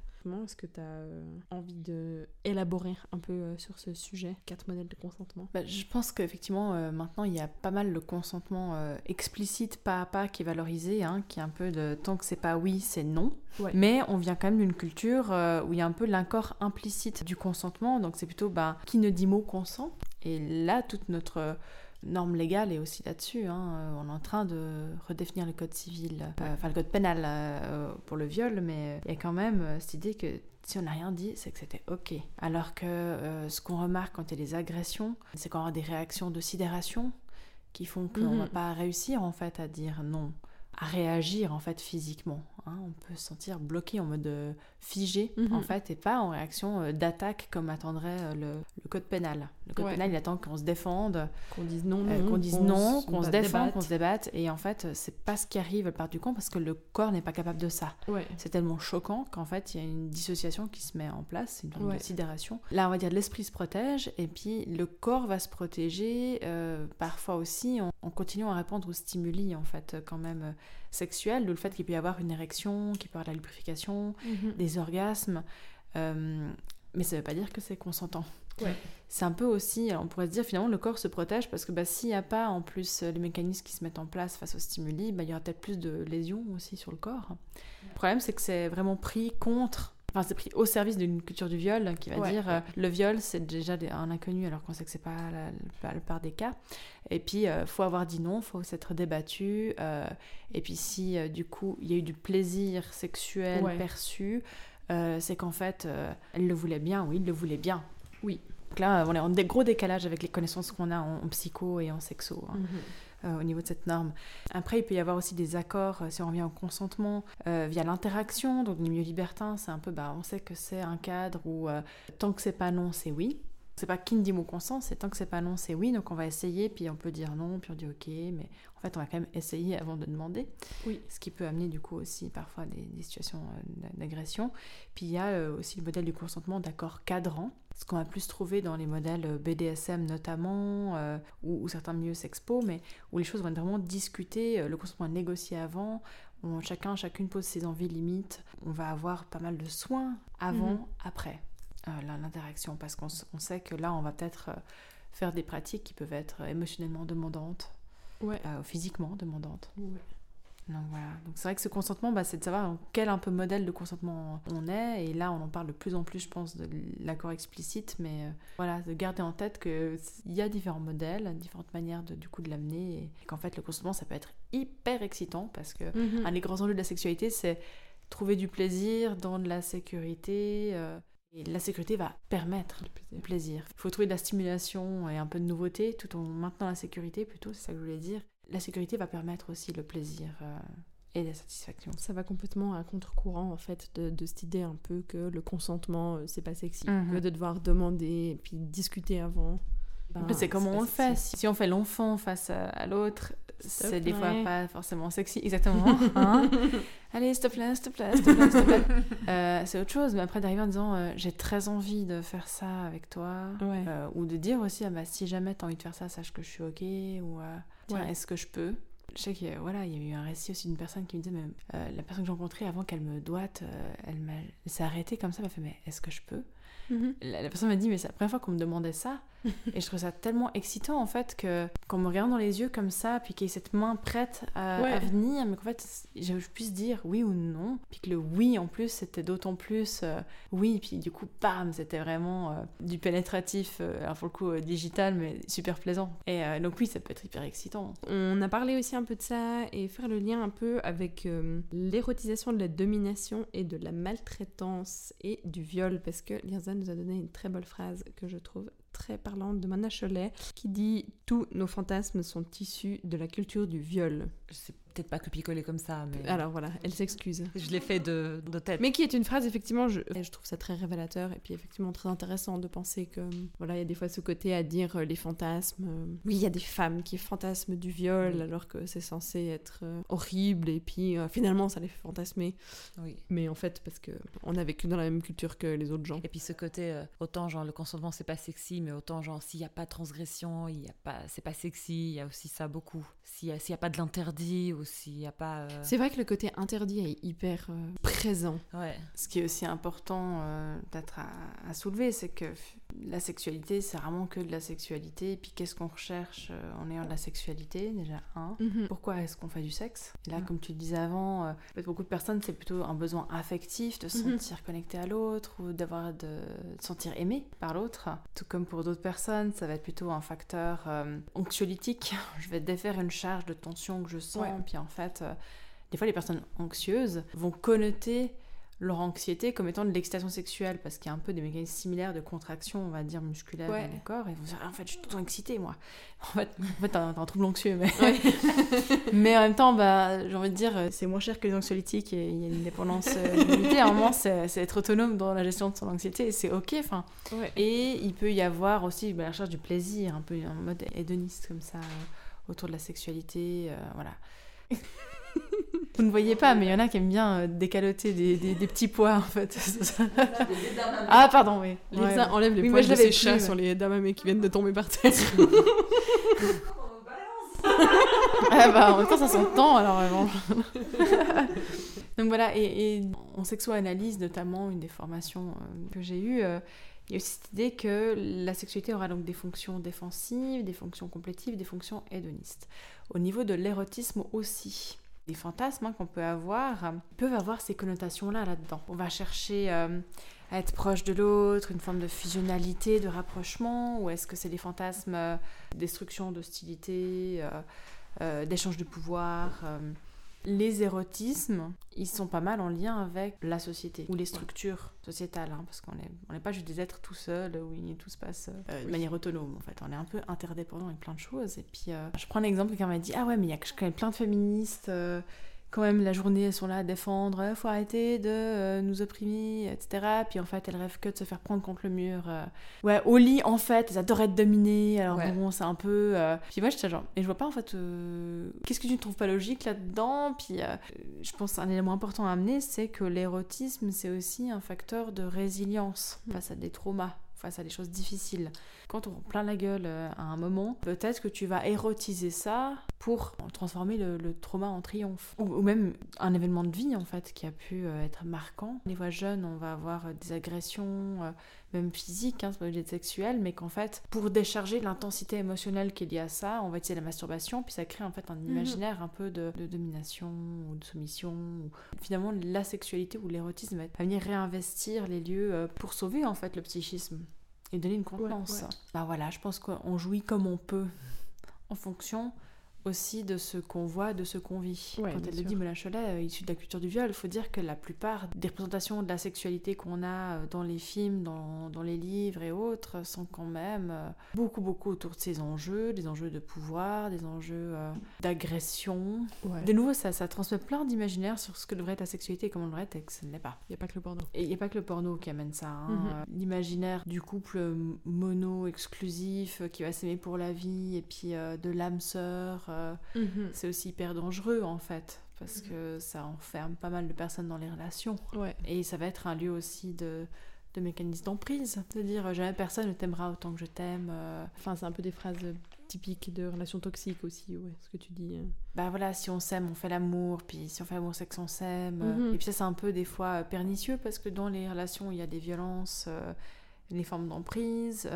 Est-ce que tu as envie de élaborer un peu euh, sur ce sujet? Quatre modèles de consentement. Bah, je pense qu'effectivement, euh, maintenant, il y a pas mal le consentement euh, explicite, pas à pas, qui est valorisé, hein, qui est un peu de tant que c'est pas oui, c'est non. Ouais. Mais on vient quand même d'une culture euh, où il y a un peu l'accord implicite du consentement, donc c'est plutôt bah, qui ne dit mot consent. Et là, toute notre euh, norme légale est aussi là-dessus. hein. Euh, On est en train de redéfinir le code civil, euh, enfin le code pénal euh, pour le viol, mais il y a quand même cette idée que si on n'a rien dit, c'est que c'était ok. Alors que euh, ce qu'on remarque quand il y a des agressions, c'est qu'on a des réactions de sidération qui font qu'on Mhm. va pas réussir en fait à dire non, à réagir en fait physiquement. Hein. On peut se sentir bloqué en mode euh, figé Mhm. en fait et pas en réaction euh, d'attaque comme attendrait euh, le, le code pénal. Le code Ouais. pénal il attend qu'on se défende, Qu'on dise non, euh, qu'on dise non, qu'on se défende, qu'on se débatte et en fait c'est pas ce qui arrive par du compte parce que le corps n'est pas capable de ça. Ouais. C'est tellement choquant qu'en fait, il y a une dissociation qui se met en place, une Ouais. sidération. Là, on va dire l'esprit se protège et puis le corps va se protéger. euh, parfois aussi, en, en continuant à répondre aux stimuli, en fait, quand même euh, sexuels, d'où le fait qu'il peut y avoir une érection, qu'il peut avoir de la lubrification, Mhm. des orgasmes. euh, mais ça veut pas dire que c'est consentant. C'est un peu aussi, on pourrait se dire finalement le corps se protège parce que bah, s'il n'y a pas en plus les mécanismes qui se mettent en place face aux stimuli, bah, il y aura peut-être plus de lésions aussi sur le corps. Le problème c'est que c'est vraiment pris contre Enfin, c'est pris au service d'une culture du viol qui va dire euh, le viol c'est déjà un inconnu alors qu'on sait que c'est pas la, la, part des cas. Et puis il euh, faut avoir dit non, faut s'être débattu. Euh, et puis si du coup il y a eu du plaisir sexuel perçu, c'est qu'en fait elle le voulait bien, oui, il le voulait bien. Oui. Donc là on est en gros décalage avec les connaissances qu'on a en, psycho et en sexo. Hein. Mhm. Euh, au niveau de cette norme. Après, il peut y avoir aussi des accords, euh, si on revient au consentement, euh, via l'interaction. Donc, le milieu libertin, c'est un peu, bah, on sait que c'est un cadre où tant que c'est pas non, c'est oui. C'est pas qui ne dit mot consent, c'est tant que c'est pas non, c'est oui. Donc on va essayer, puis on peut dire non, puis on dit ok, mais en fait on va quand même essayer avant de demander. Oui. Ce qui peut amener du coup aussi parfois des, situations d'agression. Puis il y a aussi le modèle du consentement d'accord cadrant ce qu'on va plus trouver dans les modèles euh, BDSM notamment, euh, ou, certains milieux sexpo, mais où les choses vont être vraiment discutées, euh, le consentement est négocié avant, où chacun, chacune pose ses envies limites, on va avoir pas mal de soins avant, mhm. après l'interaction, parce qu'on sait que là, on va peut-être faire des pratiques qui peuvent être émotionnellement demandantes, ouais. physiquement demandantes. Donc voilà. Donc c'est vrai que ce consentement, bah, c'est de savoir quel un peu modèle de consentement on est. Et là, on en parle de plus en plus, je pense, de l'accord explicite. Mais euh, voilà, de garder en tête qu'il y a différents modèles, différentes manières de, du coup de l'amener. Et, qu'en fait, le consentement, ça peut être hyper excitant parce que mhm. un des grands enjeux de la sexualité, c'est trouver du plaisir dans de la sécurité. Euh, et la sécurité va permettre le plaisir. Il faut trouver de la stimulation et un peu de nouveauté tout en maintenant la sécurité, plutôt, c'est ça que je voulais dire la sécurité va permettre aussi le plaisir euh, et la satisfaction. Ça va complètement à contre-courant en fait de, cette idée un peu que le consentement euh, c'est pas sexy, mhm. que de devoir demander et puis discuter avant. Ben, c'est comment on le fait? Si on fait l'enfant face à, l'autre, c'est des fois pas forcément sexy. Exactement. Hein? Allez, s'il te plaît, s'il te plaît, s'il te plaît, s'il te plaît. Euh, c'est autre chose. Mais après, d'arriver en disant j'ai très envie de faire ça avec toi. ou de dire aussi ah, bah, si jamais tu as envie de faire ça, sache que je suis OK. Ou tiens, est-ce que je peux? Je sais qu'il voilà, il y a eu un récit aussi d'une personne qui me disait, mais, euh, la personne que j'ai rencontrée avant qu'elle me doite, euh, elle, s'est arrêtée comme ça, elle m'a fait, mais est-ce que je peux? Mhm. la, personne m'a dit, mais c'est la première fois qu'on me demandait ça. et je trouve ça tellement excitant en fait que qu'on me regarde dans les yeux comme ça, puis qu'il y ait cette main prête à, venir, mais qu'en fait je, puisse dire oui ou non, puis que le oui en plus c'était d'autant plus euh, oui, puis du coup bam, c'était vraiment euh, du pénétratif, euh, alors pour le coup digital, mais super plaisant. Et donc oui, ça peut être hyper excitant. On a parlé aussi un peu de ça et faire le lien un peu avec l'érotisation de la domination et de la maltraitance et du viol, parce que Lirza nous a donné une très belle phrase que je trouve très parlante de Mana Cholet qui dit Tous nos fantasmes sont issus de la culture du viol. Peut-être pas copier-coller comme ça, mais... Alors voilà, elle s'excuse. Je l'ai fait de, de, tête. Mais qui est une phrase, effectivement, je, je trouve ça très révélateur et puis effectivement très intéressant de penser que, voilà, il y a des fois ce côté à dire euh, les fantasmes. Euh, oui, il y a des femmes qui fantasment du viol alors que c'est censé être euh, horrible et puis finalement ça les fait fantasmer. Oui. Mais en fait, parce que on a vécu dans la même culture que les autres gens. Et puis ce côté, autant genre le consentement c'est pas sexy, mais autant genre s'il n'y a pas de transgression, il y a pas, c'est pas sexy, il y a aussi ça beaucoup. S'il n'y a, a, pas de l'interdit a pas. Euh, c'est vrai que le côté interdit est hyper euh, présent. Ouais. Ce qui est aussi important euh, peut-être à, soulever, c'est que la sexualité, c'est vraiment que de la sexualité. Et puis qu'est-ce qu'on recherche en ayant de la sexualité Déjà, un. Mhm. Pourquoi est-ce qu'on fait du sexe? Et là, comme tu le disais avant, beaucoup de personnes, c'est plutôt un besoin affectif, de se mhm. sentir connecté à l'autre ou d'avoir de, se sentir aimé par l'autre. Tout comme pour d'autres personnes, ça va être plutôt un facteur anxiolytique. Je vais défaire une charge de tension que je sens, puis en fait, euh, des fois, les personnes anxieuses vont connoter leur anxiété comme étant de l'excitation sexuelle parce qu'il y a un peu des mécanismes similaires de contraction, on va dire, musculaire dans le corps. Et vous dire, ah, en fait, je suis tout le temps excitée, moi. En fait, en fait t'as un, trouble anxieux, mais... mais en même temps, bah, j'ai envie de dire, c'est moins cher que les anxiolytiques et il y a une dépendance euh, limitée. À un moment, c'est être autonome dans la gestion de son anxiété et c'est OK. Enfin, Et il peut y avoir aussi bah, la recherche du plaisir, un peu en mode hédoniste comme ça, autour de la sexualité. voilà. Vous ne voyez pas, mais il y en a qui aiment bien euh, décaloter des, des, petits pois en fait. ah pardon, oui. Lisa enlève les pois de ses chats sur les damamés qui viennent de tomber par terre. ah bah en même temps ça s'entend alors vraiment. Donc voilà, et, et, en sexo-analyse notamment, une des formations euh, que j'ai eues, euh, Il y a aussi cette idée que la sexualité aura donc des fonctions défensives, des fonctions completives, des fonctions hédonistes. Au niveau de l'érotisme aussi. Les fantasmes hein, qu'on peut avoir peuvent avoir ces connotations-là là-dedans. On va chercher euh, à être proche de l'autre, une forme de fusionnalité, de rapprochement, ou est-ce que c'est des fantasmes euh, destruction, d'hostilité, euh, d'échange de pouvoir les érotismes, ils sont pas mal en lien avec la société ou les structures sociétales, hein, parce qu'on n'est on pas juste des êtres tout seuls où tout se passe de manière autonome. En fait, on est un peu interdépendant avec plein de choses. Et puis, je prends l'exemple, quelqu'un m'a dit Ah ouais, mais il y a quand même plein de féministes quand même la journée elles sont là à défendre il faut arrêter de euh, nous opprimer etc puis en fait elles rêvent que de se faire prendre contre le mur euh. ouais au lit en fait elles adorent être dominées alors bon c'est un peu euh. puis moi j'étais genre et je vois pas en fait qu'est-ce que tu ne trouves pas logique là-dedans? Puis je pense un élément important à amener c'est que l'érotisme c'est aussi un facteur de résilience face à des traumas face à des choses difficiles. Quand on prend plein la gueule euh, à un moment, peut-être que tu vas érotiser ça pour transformer le, trauma en triomphe. Ou, même un événement de vie, en fait, qui a pu euh, être marquant. Les voix jeunes, on va avoir euh, des agressions, même physiques, hein, c'est pas obligé sexuel, mais qu'en fait, pour décharger l'intensité émotionnelle qu'il y a à ça, on va utiliser la masturbation, puis ça crée en fait un mhm. imaginaire un peu de, domination ou de soumission. Finalement, la sexualité ou l'érotisme va venir réinvestir les lieux pour sauver en fait le psychisme et donner une confiance. Bah voilà, je pense qu'on jouit comme on peut en fonction aussi de ce qu'on voit, de ce qu'on vit. Quand elle le dit, Molin Cholet, euh, issu de la culture du viol, il faut dire que la plupart des représentations de la sexualité qu'on a euh, dans les films, dans, dans, les livres et autres, sont quand même euh, beaucoup, beaucoup autour de ces enjeux, des enjeux de pouvoir, des enjeux d'agression. De nouveau, ça, ça transmet plein d'imaginaires sur ce que devrait être la sexualité et comment devrait être et que ce n'est pas. Il n'y a pas que le porno. Et il n'y a pas que le porno qui amène ça. Hein. Mhm. L'imaginaire du couple mono, exclusif, qui va s'aimer pour la vie, et puis de l'âme sœur euh, mhm. c'est aussi hyper dangereux en fait parce mhm. que ça enferme pas mal de personnes dans les relations. Et ça va être un lieu aussi de, de mécanisme d'emprise, de dire jamais personne ne t'aimera autant que je t'aime. Euh. Enfin, c'est un peu des phrases typiques de relations toxiques aussi, ouais, ce que tu dis. Euh. Bah voilà, si on s'aime, on fait l'amour, puis si on fait l'amour, c'est que on s'aime. Mhm. Et puis ça, c'est un peu des fois pernicieux parce que dans les relations, il y a des violences, les formes d'emprise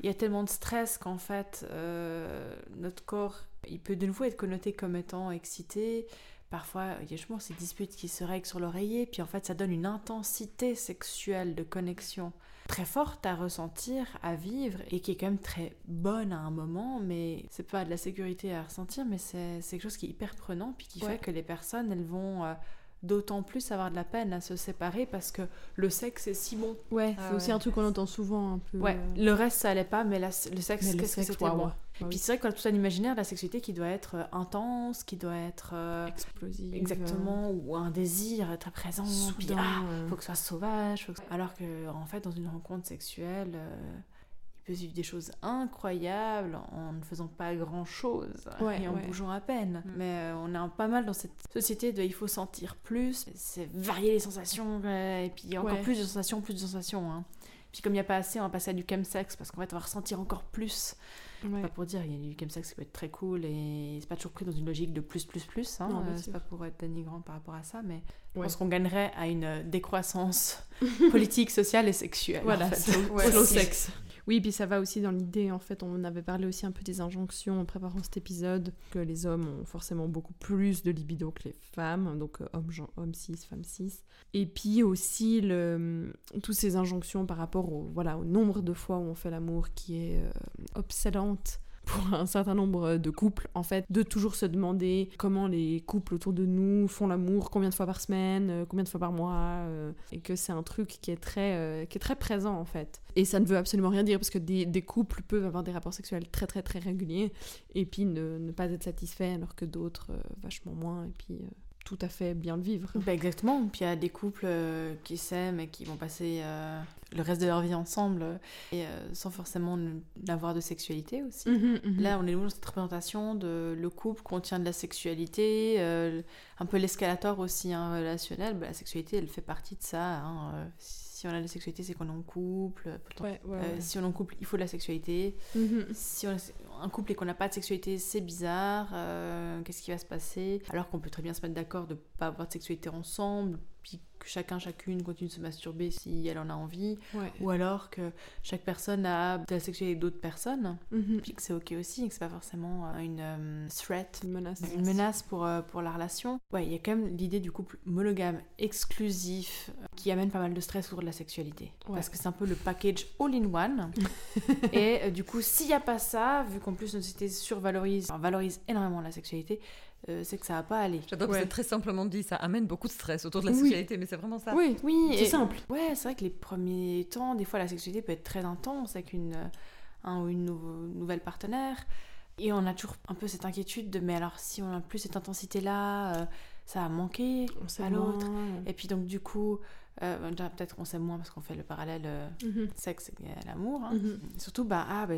il y a tellement de stress qu'en fait, euh, notre corps, il peut de nouveau être connoté comme étant excité. Parfois, il y a justement ces disputes qui se règlent sur l'oreiller, puis en fait, ça donne une intensité sexuelle de connexion très forte à ressentir, à vivre, et qui est quand même très bonne à un moment, mais c'est pas de la sécurité à ressentir, mais c'est quelque chose qui est hyper prenant, puis qui fait que les personnes, elles vont... Euh, d'autant plus avoir de la peine à se séparer parce que le sexe est si bon. Ouais, ah c'est aussi un truc qu'on entend souvent un peu. Ouais, euh. le reste ça allait pas, mais le sexe, qu'est-ce que c'était bon? Et puis c'est vrai qu'on a tout un imaginaire de la sexualité qui doit être euh, intense, qui doit être euh, explosive, exactement, ou un désir très présent, Soudain, ah, faut que ce soit sauvage, alors que en fait dans une rencontre sexuelle, peut vivre des choses incroyables en ne faisant pas grand chose et en bougeant à peine. Mm. Mais euh, on est pas mal dans cette société de il faut sentir plus, c'est varier les sensations et puis encore plus de sensations, plus de sensations. Hein. Puis comme il n'y a pas assez, on va passer à du chemsex parce qu'en fait on va ressentir encore plus. Pas pour dire, il y a du chemsex qui peut être très cool et c'est pas toujours pris dans une logique de plus, plus, plus. Hein. Euh, c'est pas pour être dénigrant par rapport à ça, mais je pense qu'on gagnerait à une décroissance politique, sociale et sexuelle. Voilà, en sexe. Oui, puis ça va aussi dans l'idée, en fait, on avait parlé aussi un peu des injonctions en préparant cet épisode, que les hommes ont forcément beaucoup plus de libido que les femmes, donc euh, hommes, homme 6, femme 6. Et puis aussi, le, toutes ces injonctions par rapport au, voilà, au nombre de fois où on fait l'amour qui est euh, obsédante pour un certain nombre de couples, en fait, de toujours se demander comment les couples autour de nous font l'amour, combien de fois par semaine, euh, combien de fois par mois, euh, et que c'est un truc qui est, très, euh, qui est très présent, en fait. Et ça ne veut absolument rien dire, parce que des, couples peuvent avoir des rapports sexuels très, très, très réguliers, et puis ne, ne pas être satisfaits, alors que d'autres, vachement moins, et puis tout à fait bien le vivre. Bah exactement. Puis il y a des couples euh, qui s'aiment et qui vont passer euh, le reste de leur vie ensemble euh, et sans forcément n'avoir de sexualité aussi. Mhm, mhm. Là, on est dans cette représentation de le couple contient de la sexualité, un peu l'escalator aussi hein, relationnel. Bah, la sexualité, elle fait partie de ça. Hein, si on a de la sexualité, c'est qu'on est en couple. Si on est en couple, il faut de la sexualité. Mhm. Si on est un couple et qu'on n'a pas de sexualité, c'est bizarre. Qu'est-ce qui va se passer? Alors qu'on peut très bien se mettre d'accord de pas avoir de sexualité ensemble, puis que chacun, chacune continue de se masturber si elle en a envie, Ouais. ou alors que chaque personne a de la sexualité avec d'autres personnes, Mhm. puis que c'est ok aussi, et que c'est pas forcément euh, une euh, threat, Une menace. une menace pour, euh, pour la relation. Ouais, il y a quand même l'idée du couple monogame exclusif qui amène pas mal de stress autour de la sexualité. Ouais. Parce que c'est un peu le package all-in-one. et euh, du coup, s'il n'y a pas ça, vu qu'en plus notre société survalorise, enfin, valorise énormément la sexualité, euh, c'est que ça va pas aller. J'adore Ouais. que c'est très simplement dit, ça amène beaucoup de stress autour de la Oui. sexualité, mais c'est vraiment ça. Oui, Oui, c'est simple. Ouais, c'est vrai que les premiers temps, des fois, la sexualité peut être très intense avec une, euh, un ou une nou- nouvelle partenaire. Et on a toujours un peu cette inquiétude de mais alors si on a plus cette intensité-là, euh, ça va manquer On sait à l'autre. Et puis donc du coup, euh, déjà, peut-être qu'on s'aime moins parce qu'on fait le parallèle euh, Mhm. sexe et l'amour. hein. Mhm. Surtout, bah, ah, bah,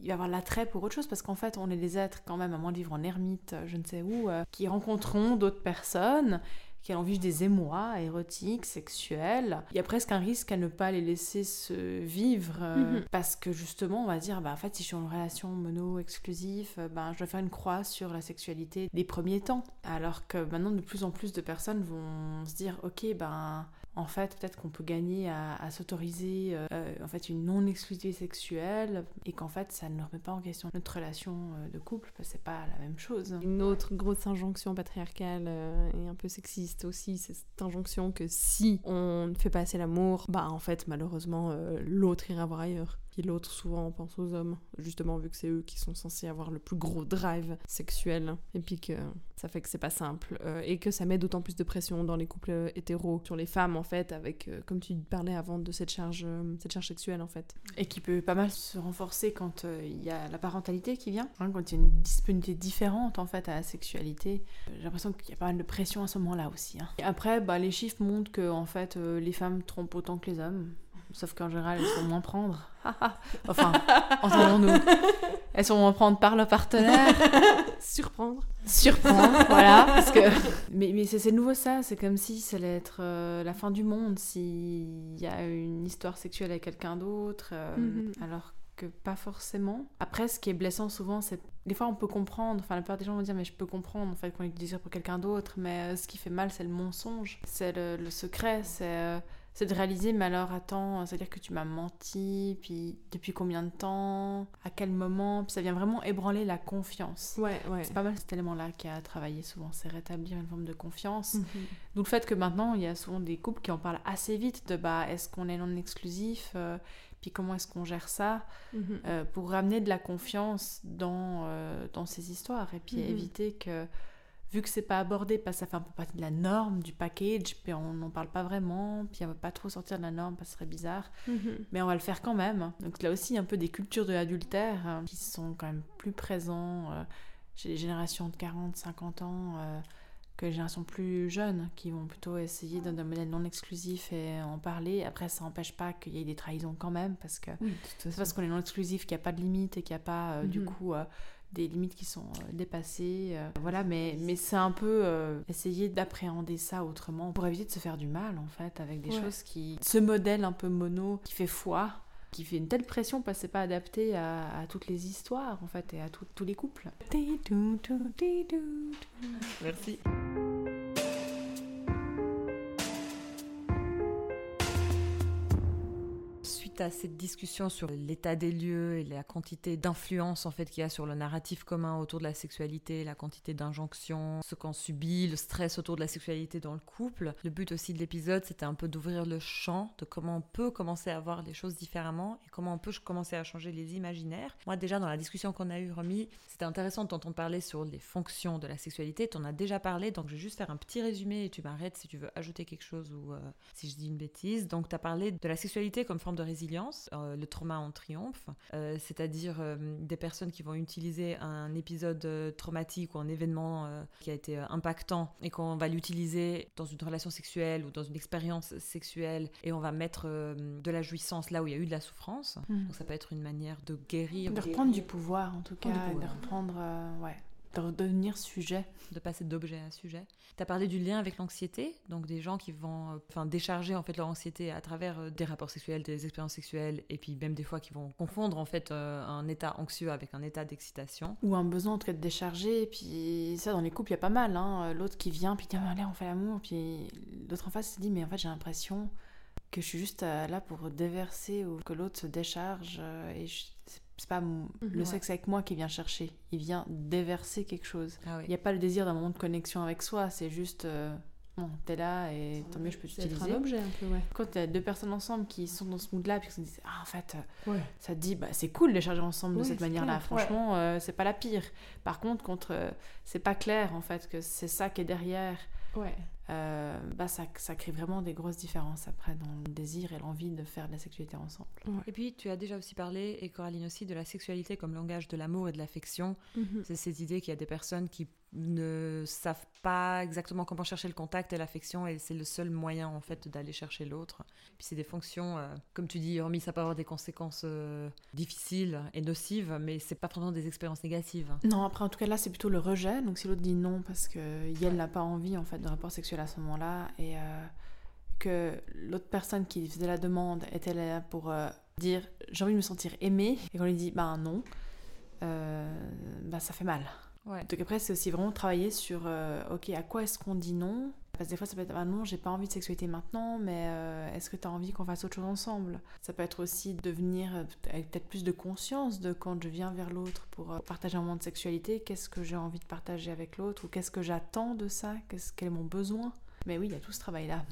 il va y avoir l'attrait pour autre chose parce qu'en fait, on est des êtres quand même, à moins de vivre en ermite, je ne sais où, euh, qui rencontreront d'autres personnes, qui allons vivre des émois érotiques, sexuels. Il y a presque un risque à ne pas les laisser se vivre euh, Mhm. parce que justement, on va dire, bah, en fait, si je suis en relation mono-exclusive, euh, ben, je dois faire une croix sur la sexualité des premiers temps. Alors que maintenant, de plus en plus de personnes vont se dire, ok, ben, en fait, peut-être qu'on peut gagner à, s'autoriser euh, en fait une non-exclusivité sexuelle et qu'en fait, ça ne remet pas en question notre relation euh, de couple parce que c'est pas la même chose. Une autre grosse injonction patriarcale euh, et un peu sexiste aussi, c'est cette injonction que si on ne fait pas assez l'amour, bah en fait malheureusement l'autre ira voir ailleurs. L'autre souvent pense aux hommes, justement vu que c'est eux qui sont censés avoir le plus gros drive sexuel. Et puis que ça fait que c'est pas simple euh, et que ça met d'autant plus de pression dans les couples euh, hétéros sur les femmes en fait, avec euh, comme tu parlais avant de cette charge, cette charge sexuelle en fait. Et qui peut pas mal se renforcer quand il y a la parentalité qui vient, hein, quand il y a une disponibilité différente en fait à la sexualité. J'ai l'impression qu'il y a pas mal de pression à ce moment-là aussi. hein. Et après, bah, les chiffres montrent que en fait, les femmes trompent autant que les hommes. Sauf qu'en général, elles sont moins prendre. enfin, entendons-nous. Elles sont moins prendre par leur partenaire. Surprendre. surprendre, voilà. Parce que... Mais, mais c'est nouveau ça, c'est comme si ça allait être euh, la fin du monde s'il y a une histoire sexuelle avec quelqu'un d'autre, euh, Mhm. alors que pas forcément. Après, ce qui est blessant souvent, c'est... Des fois, on peut comprendre, enfin la plupart des gens vont dire, mais je peux comprendre en fait qu'on ait du désir pour quelqu'un d'autre, mais euh, ce qui fait mal, c'est le mensonge, c'est le, le secret, c'est... euh, c'est de réaliser, mais alors attends, c'est-à-dire que tu m'as menti, puis depuis combien de temps, à quel moment, puis ça vient vraiment ébranler la confiance. Ouais, ouais. C'est pas mal cet élément-là qui a travaillé souvent, c'est rétablir une forme de confiance. Mhm. D'où le fait que maintenant, il y a souvent des couples qui en parlent assez vite de bah, est-ce qu'on est non exclusif, euh, puis comment est-ce qu'on gère ça, Mhm. euh, pour ramener de la confiance dans, euh, dans ces histoires, et puis Mhm. éviter que, vu que c'est pas abordé, parce que ça fait un peu partie de la norme, du package, puis on n'en parle pas vraiment, puis on veut pas trop sortir de la norme, parce que ce serait bizarre, Mhm. mais on va le faire quand même. Donc là aussi, un peu des cultures de l'adultère hein, qui sont quand même plus présents euh, chez les générations de 40, 50 ans euh, que les générations plus jeunes qui vont plutôt essayer d'un modèle non exclusif et en parler. Après, ça n'empêche pas qu'il y ait des trahisons quand même parce que Oui, c'est parce qu'on est non exclusif qu'il n'y a pas de limite et qu'il n'y a pas euh, du Mhm. coup des limites qui sont euh, dépassées. euh, voilà, mais, mais c'est un peu euh, essayer d'appréhender ça autrement pour éviter de se faire du mal en fait avec des Ouais. choses qui. Ce modèle un peu mono qui fait foi, qui fait une telle pression parce que c'est pas adapté à, à toutes les histoires en fait et à tout- tous les couples. Merci. Suite à cette discussion sur l'état des lieux et la quantité d'influence en fait qu'il y a sur le narratif commun autour de la sexualité, la quantité d'injonctions, ce qu'on subit, le stress autour de la sexualité dans le couple, le but aussi de l'épisode c'était un peu d'ouvrir le champ de comment on peut commencer à voir les choses différemment et comment on peut commencer à changer les imaginaires. Moi déjà dans la discussion qu'on a eue Romy, c'était intéressant de t'entendre parler sur les fonctions de la sexualité. Tu en as déjà parlé, donc je vais juste faire un petit résumé et tu m'arrêtes si tu veux ajouter quelque chose ou euh, si je dis une bêtise. Donc, tu as parlé de la sexualité comme forme de résilience, euh, le trauma en triomphe, euh, c'est-à-dire euh, des personnes qui vont utiliser un épisode traumatique ou un événement qui a été impactant et qu'on va l'utiliser dans une relation sexuelle ou dans une expérience sexuelle et on va mettre de la jouissance là où il y a eu de la souffrance. Mhm. Donc, ça peut être une manière de guérir. De reprendre du pouvoir en tout cas, de reprendre. ouais. De devenir sujet. De passer d'objet à sujet. Tu as parlé du lien avec l'anxiété, donc des gens qui vont euh, enfin, décharger en fait leur anxiété à travers euh, des rapports sexuels, des expériences sexuelles, et puis même des fois qui vont confondre en fait euh, un état anxieux avec un état d'excitation. Ou un besoin en tout cas de décharger, et puis ça dans les couples il y a pas mal, hein. l'autre qui vient, puis dit allez on fait l'amour, puis l'autre en face se dit mais en fait j'ai l'impression que je suis juste là pour déverser ou que l'autre se décharge, et je c'est pas le sexe avec moi qui vient chercher, il vient déverser quelque chose. Ah il n'y a pas le désir d'un moment de connexion avec soi, c'est juste euh, bon, t'es là et tant mieux je peux t'utiliser. C'est un objet un peu, ouais. Quand t'as deux personnes ensemble qui sont dans ce mood-là, puis qui se disent ah en fait, euh, ça te dit bah c'est cool de charger ensemble de cette manière-là. Franchement, euh, c'est pas la pire. Par contre, contre c'est pas clair en fait que c'est ça qui est derrière. Ouais. Euh, bah ça, ça, crée vraiment des grosses différences après dans le désir et l'envie de faire de la sexualité ensemble. Et puis tu as déjà aussi parlé, et Coraline aussi, de la sexualité comme langage de l'amour et de l'affection. Mhm. C'est cette idée qu'il y a des personnes qui ne savent pas exactement comment chercher le contact et l'affection et c'est le seul moyen en fait d'aller chercher l'autre. Puis c'est des fonctions, euh, comme tu dis, hormis ça peut avoir des conséquences euh, difficiles et nocives, mais c'est pas vraiment des expériences négatives. Non, après en tout cas là c'est plutôt le rejet. Donc si l'autre dit non parce que n'a pas envie en fait de rapport sexuel à ce moment-là et euh, que l'autre personne qui faisait la demande était là pour dire j'ai envie de me sentir aimée et qu'on lui dit bah non, bah ça fait mal. Donc après, c'est aussi vraiment travailler sur, euh, ok, à quoi est-ce qu'on dit non? Parce que des fois, ça peut être, ah non, j'ai pas envie de sexualité maintenant, mais euh, est-ce que tu as envie qu'on fasse autre chose ensemble? Ça peut être aussi de venir euh, avec peut-être plus de conscience de quand je viens vers l'autre pour partager un moment de sexualité, qu'est-ce que j'ai envie de partager avec l'autre, ou qu'est-ce que j'attends de ça, qu'est-ce, quel est mon besoin? Mais oui, il y a tout ce travail-là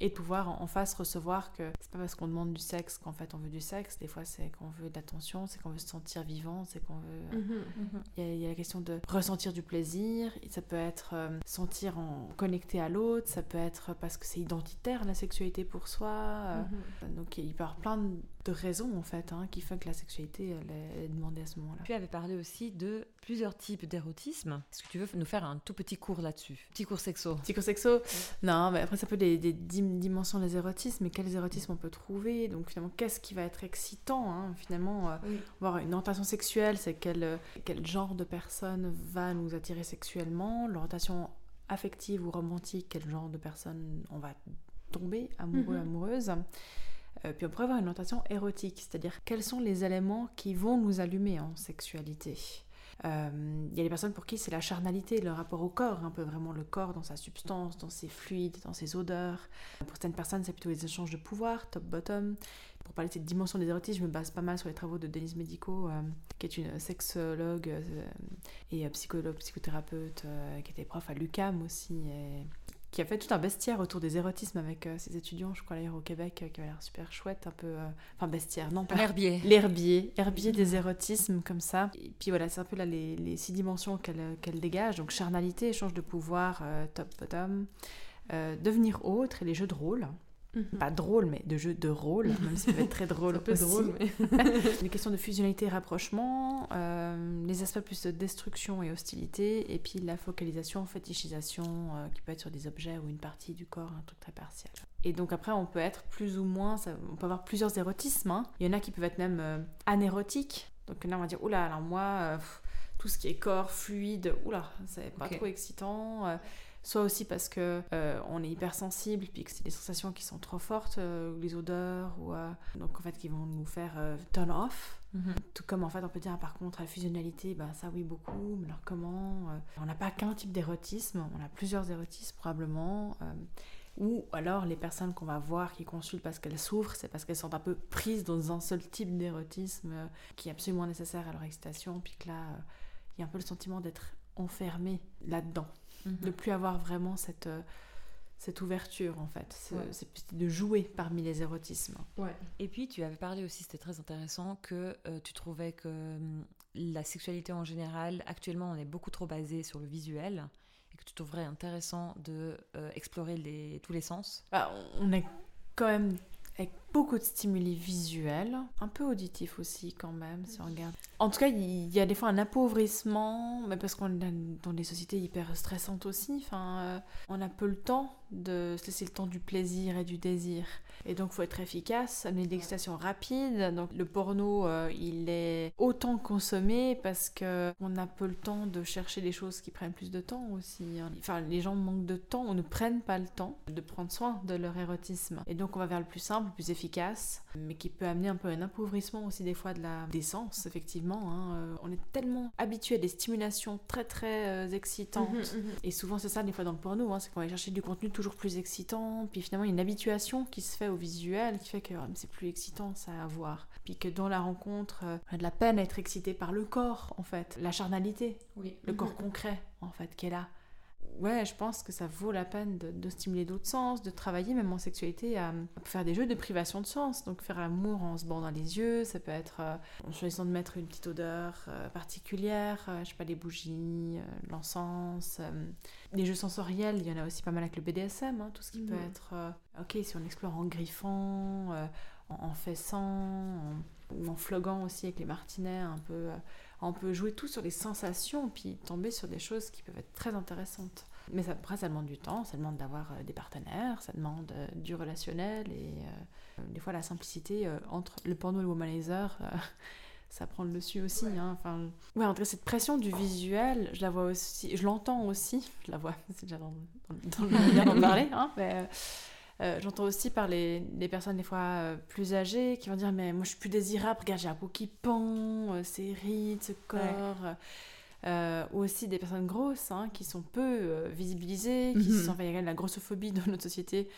et de pouvoir en face recevoir que c'est pas parce qu'on demande du sexe qu'en fait on veut du sexe. Des fois c'est qu'on veut de l'attention c'est qu'on veut se sentir vivant c'est qu'on veut mhm, mhm. il y, a la question de ressentir du plaisir. Ça peut être euh, sentir en connecté à l'autre. Ça peut être parce que c'est identitaire la sexualité pour soi euh, mhm. donc il peut y avoir plein de de raisons en fait hein, qui font que la sexualité elle est demandée à ce moment-là. Tu avais parlé aussi de plusieurs types d'érotisme. Est-ce que tu veux nous faire un tout petit cours là-dessus? Petit cours sexo. Petit cours sexo? Non, mais après ça peut des, des dimensions des érotismes, mais quels érotismes on peut trouver? Donc finalement, qu'est-ce qui va être excitant hein? Finalement, euh, voir une orientation sexuelle, c'est quel, quel genre de personne va nous attirer sexuellement? L'orientation affective ou romantique, quel genre de personne on va tomber amoureux, mhm. amoureuse? euh, puis on pourrait avoir une orientation érotique, c'est-à-dire quels sont les éléments qui vont nous allumer en sexualité. Euh, il y a des personnes pour qui c'est la charnalité, le rapport au corps, un peu vraiment le corps dans sa substance, dans ses fluides, dans ses odeurs. Pour certaines personnes, c'est plutôt les échanges de pouvoir, top-bottom. Pour parler de cette dimension des érotismes, je me base pas mal sur les travaux de Denise Medico, euh, qui est une sexologue et psychologue, psychothérapeute, qui était prof à l'UCAM aussi, qui a fait tout un bestiaire autour des érotismes avec euh, ses étudiants, je crois d'ailleurs au Québec, euh, qui avait l'air super chouette, un peu... Euh, enfin, bestiaire, non pas... L'herbier. L'herbier, herbier des érotismes, comme ça. Et puis voilà, c'est un peu là les, les six dimensions qu'elle dégage. Donc charnalité, échange de pouvoir, top-bottom, devenir autre et les jeux de rôle. Mhm. Pas drôle, mais de jeux de rôle, même si ça peut être très drôle un peu drôle, mais... les questions de fusionnalité et rapprochement, euh, les aspects plus de destruction et hostilité, et puis la focalisation, fétichisation, euh, qui peut être sur des objets ou une partie du corps, un truc très partiel. Et donc après, on peut être plus ou moins, on peut avoir plusieurs érotismes. Hein. Il y en a qui peuvent être même euh, anérotiques. Donc là, on va dire, oula, alors moi, tout ce qui est corps, fluide, oula, c'est pas trop excitant soit aussi parce que euh, on est hypersensible puis que c'est des sensations qui sont trop fortes euh, les odeurs ou euh, donc en fait qui vont nous faire turn off mhm. tout comme en fait on peut dire par contre la fusionnalité bah ça oui beaucoup mais alors comment on n'a pas qu'un type d'érotisme on a plusieurs érotismes probablement ou alors les personnes qu'on va voir qui consultent parce qu'elles souffrent, c'est parce qu'elles sont un peu prises dans un seul type d'érotisme qui est absolument nécessaire à leur excitation, puis que là, il y a un peu le sentiment d'être enfermé là-dedans. Mhm. de plus avoir vraiment cette, euh, cette ouverture en fait. C'est de jouer parmi les érotismes. Ouais. Et puis tu avais parlé aussi, c'était très intéressant, que euh, tu trouvais que hum, la sexualité en général, actuellement on est beaucoup trop basé sur le visuel et que tu trouverais intéressant de euh, explorer les, tous les sens. Bah, on est quand même beaucoup de stimuli visuels, un peu auditifs aussi quand même, si on regarde. En tout cas, il y a des fois un appauvrissement, mais parce qu'on est dans des sociétés hyper stressantes aussi. Enfin, euh, on a peu le temps de se laisser le temps du plaisir et du désir. Et donc, il faut être efficace, amener une excitation rapide. Donc, le porno, euh, il est autant consommé parce que on a peu le temps de chercher des choses qui prennent plus de temps aussi. hein. Enfin, les gens manquent de temps ou ne prennent pas le temps de prendre soin de leur érotisme. Et donc, on va vers le plus simple, le plus efficace, mais qui peut amener un peu un appauvrissement aussi des fois de la décence, effectivement. hein. Euh, On est tellement habitué à des stimulations très très euh, excitantes. Et souvent, c'est ça, des fois, dans le porno, hein, c'est qu'on va chercher du contenu toujours plus excitant, puis finalement, il y a une habituation qui se fait au visuel qui fait que oh, c'est plus excitant ça à voir. Puis que dans la rencontre, euh, on a de la peine à être excité par le corps, en fait, la charnalité, Oui. le corps concret, en fait, qui est là. Ouais, je pense que ça vaut la peine de, de stimuler d'autres sens, de travailler même en sexualité à, à faire des jeux de privation de sens. Donc faire l'amour en se bandant les yeux, ça peut être euh, en choisissant de mettre une petite odeur euh, particulière, euh, je sais pas, les bougies, euh, l'encens. les jeux sensoriels, il y en a aussi pas mal avec le BDSM, hein, tout ce qui peut être... ok, si on explore en griffant, en, en fessant, en- ou en floguant aussi avec les martinets, un peu... on peut jouer tout sur les sensations, puis tomber sur des choses qui peuvent être très intéressantes. Mais ça, après, ça demande du temps, ça demande d'avoir euh, des partenaires, ça demande euh, du relationnel, et euh, des fois la simplicité euh, entre le porno et le womanizer, euh, ça prend le dessus aussi. hein. Enfin, ouais, en tout cas, cette pression du visuel, je la vois aussi, je l'entends aussi, je la vois, c'est déjà dans, dans, dans le manière d'en parler, hein, mais... euh, J'entends aussi par les, les personnes des fois euh, plus âgées qui vont dire mais moi je suis plus désirable, regarde j'ai un peau qui pend, euh, ces rides, ce corps. Euh, ou aussi des personnes grosses hein, qui sont peu euh, visibilisées, qui Mhm. se sont enfin, il y a quand même la grossophobie dans notre société.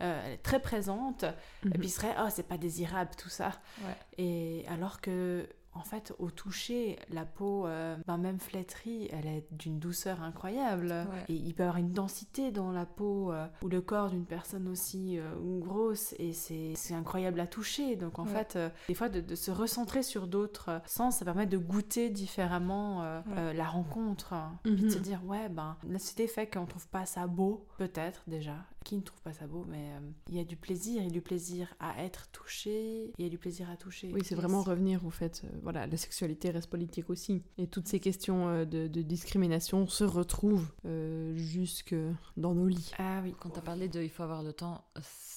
euh, elle est très présente et puis il serait oh c'est pas désirable tout ça Ouais. et alors que en fait au toucher la peau euh, ben, même flétrie elle est d'une douceur incroyable Ouais. et il peut y avoir une densité dans la peau euh, ou le corps d'une personne aussi euh, grosse et c'est incroyable à toucher donc en Ouais. fait des fois de, de se recentrer sur d'autres sens ça permet de goûter différemment Ouais. la rencontre hein. puis de Mhm. se dire ouais ben la société fait qu'on trouve pas ça beau peut-être déjà qui ne trouve pas ça beau mais euh, il y a du plaisir il y a du plaisir à être touché il y a du plaisir à toucher Oui, c'est vraiment revenir au fait, euh, voilà, la sexualité reste politique aussi. Et toutes ces questions euh, de, de discrimination se retrouvent euh, jusque dans nos lits. ah oui Quand tu as parlé de il faut avoir le temps,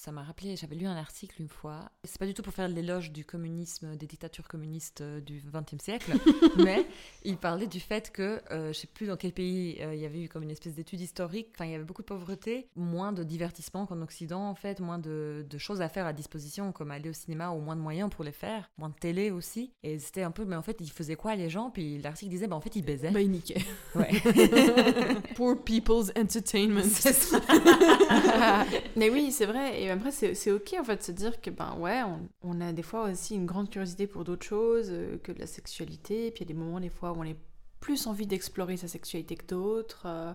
ça m'a rappelé, j'avais lu un article une fois. C'est pas du tout pour faire l'éloge du communisme, des dictatures communistes du XXe siècle, mais il parlait du fait que, euh, je sais plus dans quel pays, euh, il y avait eu comme une espèce d'étude historique, enfin il y avait beaucoup de pauvreté, moins de divertissement qu'en Occident en fait, moins de, de choses à faire à disposition comme aller au cinéma ou moins de moyens pour les faire, moins de télé aussi. Et c'était un peu, mais en fait ils faisaient quoi les gens? Puis l'article disait, bah en fait ils baisaient. Bah, il niquait. Ouais. Poor people's entertainment. C'est ça. mais oui, c'est vrai. Et après, c'est c'est ok en fait de se dire que ben ouais, on, on a des fois aussi une grande curiosité pour d'autres choses euh, que de la sexualité. Puis il y a des moments des fois où on a plus envie d'explorer sa sexualité que d'autres, euh,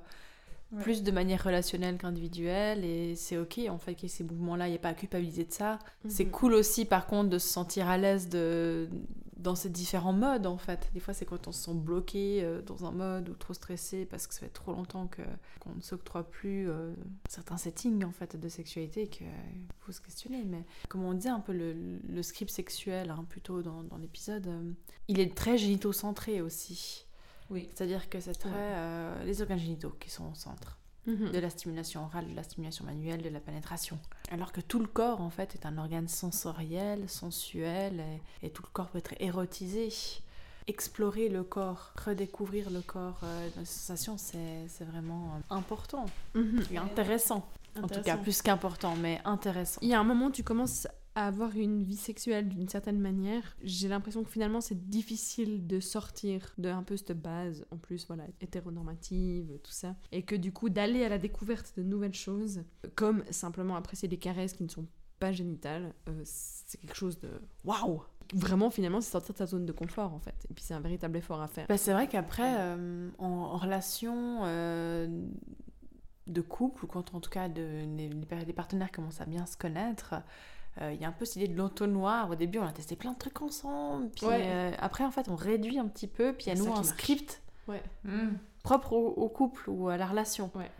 Ouais. plus de manière relationnelle qu'individuelle. Et c'est ok en fait qu'il y ait ces mouvements-là. Il n'y a pas à culpabiliser de ça. C'est Mhm. cool aussi par contre de se sentir à l'aise de dans ces différents modes en fait. Des fois c'est quand on se sent bloqué euh, dans un mode ou trop stressé parce que ça fait trop longtemps que qu'on ne s'octroie plus euh, certains settings en fait de sexualité qu'il faut se questionner. Mais comme on disait un peu le, le script sexuel hein, plutôt dans, dans l'épisode, euh, il est très génitocentré aussi. Oui. C'est-à-dire que c'est très Ouais. euh, les organes génitaux qui sont au centre Mhm. de la stimulation orale, de la stimulation manuelle, de la pénétration. Alors que tout le corps, en fait, est un organe sensoriel, sensuel, et, et tout le corps peut être érotisé. Explorer le corps, redécouvrir le corps, euh, dans les sensations, c'est vraiment euh, important Mhm. et intéressant. En tout cas, plus qu'important, mais intéressant. Il y a un moment où tu commences à avoir une vie sexuelle d'une certaine manière. J'ai l'impression que finalement c'est difficile de sortir de un peu cette base, en plus voilà, hétéronormative, tout ça. Et que du coup d'aller à la découverte de nouvelles choses, comme simplement apprécier des caresses qui ne sont pas génitales, euh, c'est quelque chose de waouh Vraiment finalement c'est sortir de sa zone de confort en fait. Et puis c'est un véritable effort à faire. Bah, c'est vrai qu'après, euh, en, relation euh, de couple, ou quand en tout cas de, les, partenaires commencent à bien se connaître, il y a un peu cette idée de l'entonnoir. Au début, on a testé plein de trucs ensemble, puis Ouais. euh, après, en fait, on réduit un petit peu, puis il y a nous un marche. script Ouais. Mm. propre au, au couple ou à la relation. Ouais.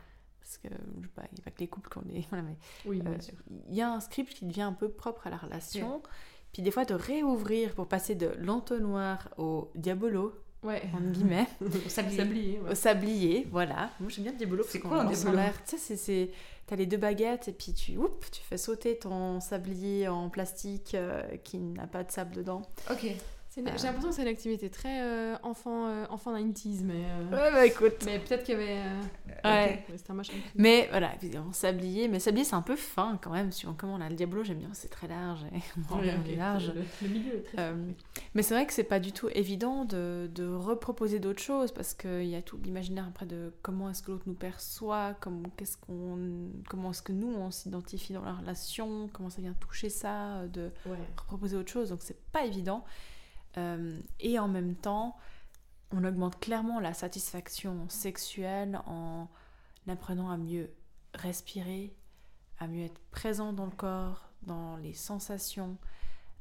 parce que je sais pas, il n'y a pas que les couples qu'on est. Voilà, mais Oui, euh, bien sûr. il y a un script qui devient un peu propre à la relation. Puis des fois, de réouvrir pour passer de l'entonnoir au diabolo, Ouais. entre guillemets, Au sablier. Sablier, ouais. au sablier, voilà. Moi, j'aime bien le diabolo. C'est parce qu'on lance en l'air. Tu sais, c'est... T'as les deux baguettes et puis tu, oups, tu fais sauter ton sablier en plastique euh, qui n'a pas de sable dedans. Ok. Une- Euh. J'ai l'impression que c'est une activité très euh, enfant, euh, enfant 90s, mais, euh, Ouais, bah écoute. mais peut-être qu'il y avait. euh, Ouais. ok, C'était un machin. Mais voilà, évidemment, sablier. Mais sablier, c'est un peu fin quand même. Suivant comment on a le diabolo, j'aime bien, c'est très large. Et on Ouais, large. Le, le milieu est très. Euh, mais c'est vrai que c'est pas du tout évident de, de reproposer d'autres choses parce qu'il y a tout l'imaginaire après de comment est-ce que l'autre nous perçoit, comment, qu'est-ce qu'on, comment est-ce que nous on s'identifie dans la relation, comment ça vient toucher ça, de Ouais. reproposer autre chose. Donc c'est pas évident. Euh, et en même temps, on augmente clairement la satisfaction sexuelle en apprenant à mieux respirer, à mieux être présent dans le corps, dans les sensations,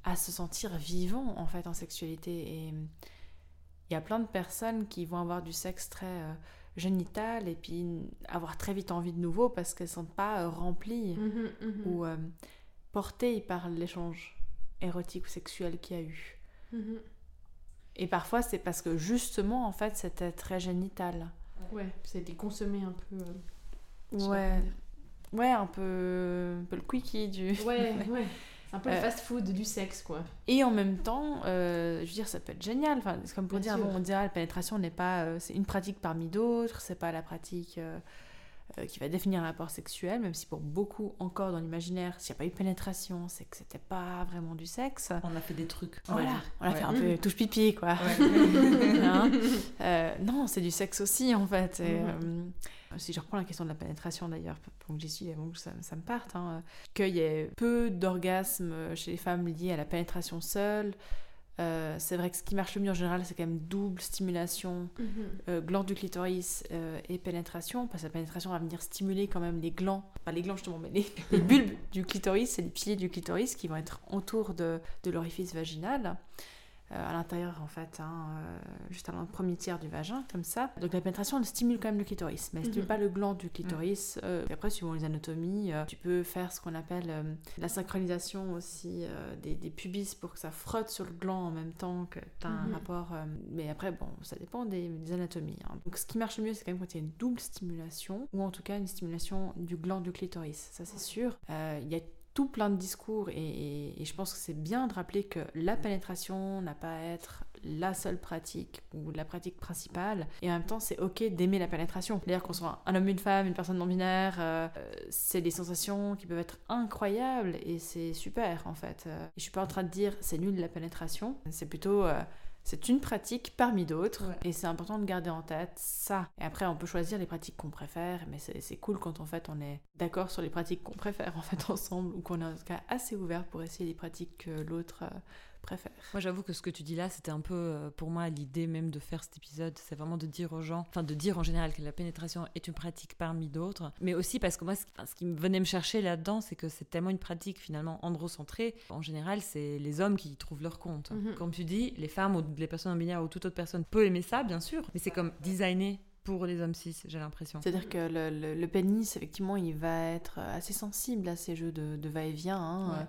à se sentir vivant en fait en sexualité. Et il y a plein de personnes qui vont avoir du sexe très euh, génital et puis avoir très vite envie de nouveau parce qu'elles ne sont pas euh, remplies Mhm, mhm. ou euh, portées par l'échange érotique ou sexuel qu'il y a eu. Et parfois, c'est parce que justement, en fait, c'était très génital. Ouais, ça a été consommé un peu. euh, Ouais, ouais, un peu, un peu le quickie du. Ouais, ouais. C'est un peu le Euh, fast-food du sexe, quoi. Et en même temps, euh, je veux dire, ça peut être génial. Enfin, c'est comme pour Bien dire, bon, on dirait la pénétration n'est pas, c'est une pratique parmi d'autres. C'est pas la pratique qui va définir un rapport sexuel, même si pour beaucoup encore dans l'imaginaire, s'il n'y a pas eu de pénétration, c'est que c'était pas vraiment du sexe. On a fait des trucs. Voilà, on a Ouais. fait un peu touche pipi, quoi. Ouais. Hein Euh, non, c'est du sexe aussi en fait. Et, Mhm. euh, si je reprends la question de la pénétration d'ailleurs, pour que j'y suis avant que ça, ça me parte, hein, euh, qu'il y ait peu d'orgasmes chez les femmes liés à la pénétration seule. Euh, c'est vrai que ce qui marche le mieux en général, c'est quand même double stimulation, Mhm. euh, gland du clitoris euh, et pénétration, parce que la pénétration va venir stimuler quand même les glands, pas les glands justement, mais les, les bulbes du clitoris et les piliers du clitoris qui vont être autour de, de l'orifice vaginal. Euh, à l'intérieur en fait, hein, euh, juste à le premier tiers du vagin, comme ça. Donc la pénétration, elle stimule quand même le clitoris, mais elle stimule Mhm. pas le gland du clitoris. Euh, puis après, suivant les anatomies, euh, tu peux faire ce qu'on appelle euh, la synchronisation aussi euh, des, des pubis pour que ça frotte sur le gland en même temps que tu as un Mhm. rapport. euh, mais après, bon, ça dépend des, des anatomies. hein. Donc ce qui marche le mieux, c'est quand même quand il y a une double stimulation, ou en tout cas une stimulation du gland du clitoris, ça c'est sûr. Euh, Il y a tout plein de discours et, je pense que c'est bien de rappeler que la pénétration n'a pas à être la seule pratique ou la pratique principale. Et en même temps c'est ok d'aimer la pénétration. D'ailleurs qu'on soit un homme une femme une personne non binaire euh, c'est des sensations qui peuvent être incroyables et c'est super en fait. Et je suis pas en train de dire c'est nul la pénétration. C'est plutôt euh, c'est une pratique parmi d'autres Ouais. et c'est important de garder en tête ça. Et après, on peut choisir les pratiques qu'on préfère, mais c'est c'est cool quand en fait on est d'accord sur les pratiques qu'on préfère en fait ensemble ou qu'on est en tout cas assez ouvert pour essayer les pratiques que l'autre euh, préfère. Moi, j'avoue que ce que tu dis là, c'était un peu euh, pour moi l'idée même de faire cet épisode. C'est vraiment de dire aux gens, enfin de dire en général que la pénétration est une pratique parmi d'autres, mais aussi parce que moi, ce enfin, ce qui me venait me chercher là-dedans, c'est que c'est tellement une pratique finalement androcentrée. En général, c'est les hommes qui y trouvent leur compte. Mhm. Comme tu dis, les femmes ou les personnes non binaires ou toute autre personne peut aimer ça, bien sûr, mais c'est comme designé pour les hommes cis, j'ai l'impression. C'est-à-dire que le, le- le pénis, effectivement, il va être assez sensible à ces jeux de, de va-et-vient. hein, Ouais. euh,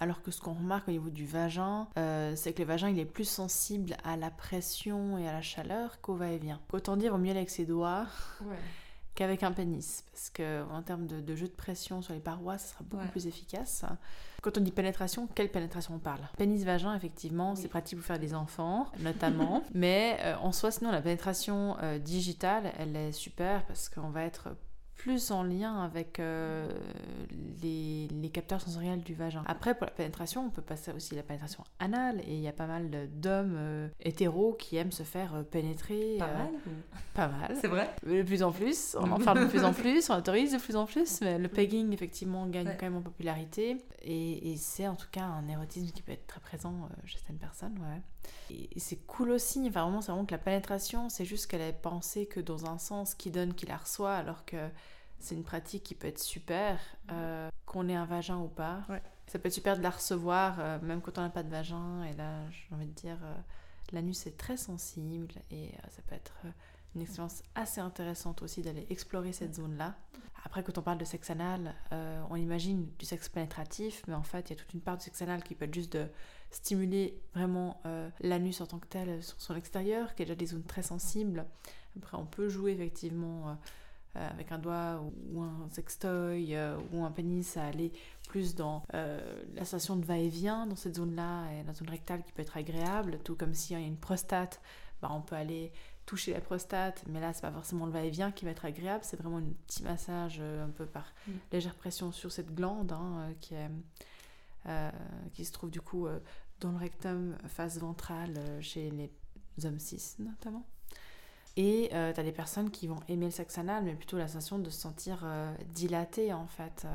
alors que ce qu'on remarque au niveau du vagin, euh, c'est que le vagin, il est plus sensible à la pression et à la chaleur qu'au va-et-vient. Autant dire, au mieux aller avec ses doigts Ouais. qu'avec un pénis. Parce que en termes de, de jeu de pression sur les parois, ça sera beaucoup Ouais. plus efficace. Quand on dit pénétration, quelle pénétration on parle? Pénis-vagin, effectivement, c'est pratique pour faire des enfants, notamment. Mais euh, en soi, sinon, la pénétration euh, digitale, elle est super parce qu'on va être plus en lien avec euh, les, les capteurs sensoriels du vagin. Après, pour la pénétration, on peut passer aussi à la pénétration anale. Et il y a pas mal d'hommes euh, hétéros qui aiment se faire euh, pénétrer. Pas mal Pas mal. C'est vrai? De plus en plus, on en parle de plus en plus, on autorise de plus en plus, mais le pegging, effectivement, gagne Ouais. quand même en popularité. Et, et c'est en tout cas un érotisme qui peut être très présent chez certaines personnes, ouais. Et, c'est cool aussi, enfin vraiment, c'est vraiment que la pénétration, c'est juste qu'elle ait pensé que dans un sens, qui donne, qui la reçoit, alors que c'est une pratique qui peut être super, euh, qu'on ait un vagin ou pas. Ouais. Ça peut être super de la recevoir, euh, même quand on n'a pas de vagin, et là, j'ai envie de dire, euh, l'anus est très sensible, et euh, ça peut être... une expérience assez intéressante aussi d'aller explorer cette zone-là. Après, quand on parle de sexe anal, on imagine du sexe pénétratif, mais en fait, il y a toute une part du sexe anal qui peut être juste de stimuler vraiment euh, l'anus en tant que tel sur son extérieur, qui est déjà des zones très sensibles. Après, on peut jouer effectivement euh, avec un doigt ou un sextoy ou un pénis à aller plus dans la sensation de va-et-vient dans cette zone-là et la zone rectale qui peut être agréable, tout comme s'il y a une prostate, bah, on peut aller toucher la prostate, mais là, c'est pas forcément le va-et-vient qui va être agréable, c'est vraiment un petit massage euh, un peu par mm. légère pression sur cette glande hein, euh, qui, est, euh, qui se trouve du coup dans le rectum face ventrale chez les hommes cis notamment. Et tu as des personnes qui vont aimer le sexe anal, mais plutôt la sensation de se sentir dilatée en fait.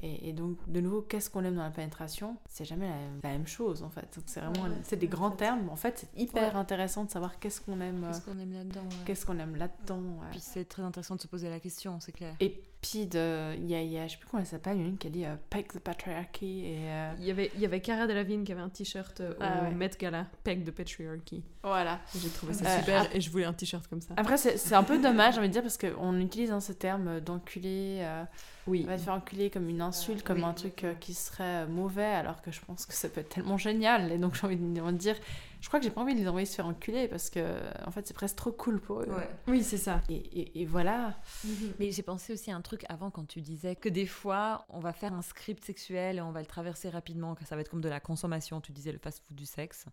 Et, donc, de nouveau, qu'est-ce qu'on aime dans la pénétration? C'est jamais la, même chose, en fait. C'est vraiment, c'est des grands termes, mais en fait, c'est hyper intéressant de savoir qu'est-ce qu'on aime. Qu'est-ce qu'on aime là-dedans. Qu'est-ce qu'on aime là-dedans. Puis c'est très intéressant de se poser la question, c'est clair. Et puis, de, il y a, y a, je sais plus comment elle s'appelle, une qui a dit uh, Peg the Patriarchy. Et, euh, il, y avait, il y avait Cara Delevingne qui avait un t-shirt euh, ah au Met Gala, Peg the Patriarchy. Voilà. J'ai trouvé ça euh, super et je voulais un t-shirt comme ça. Après, c'est un peu dommage, j'ai envie de dire, parce qu'on utilise hein, ce terme d'enculé. Oui. On va te faire enculer comme une insulte, comme un truc euh, qui serait euh, mauvais, alors que je pense que ça peut être tellement génial. Et donc j'ai envie de dire, je crois que j'ai pas envie de les envoyer se faire enculer parce que en fait c'est presque trop cool pour eux. Oui, c'est ça. Et, et, voilà. Mhm. Mais j'ai pensé aussi à un truc avant quand tu disais que des fois on va faire un script sexuel et on va le traverser rapidement, que ça va être comme de la consommation. Tu disais le fast-food du sexe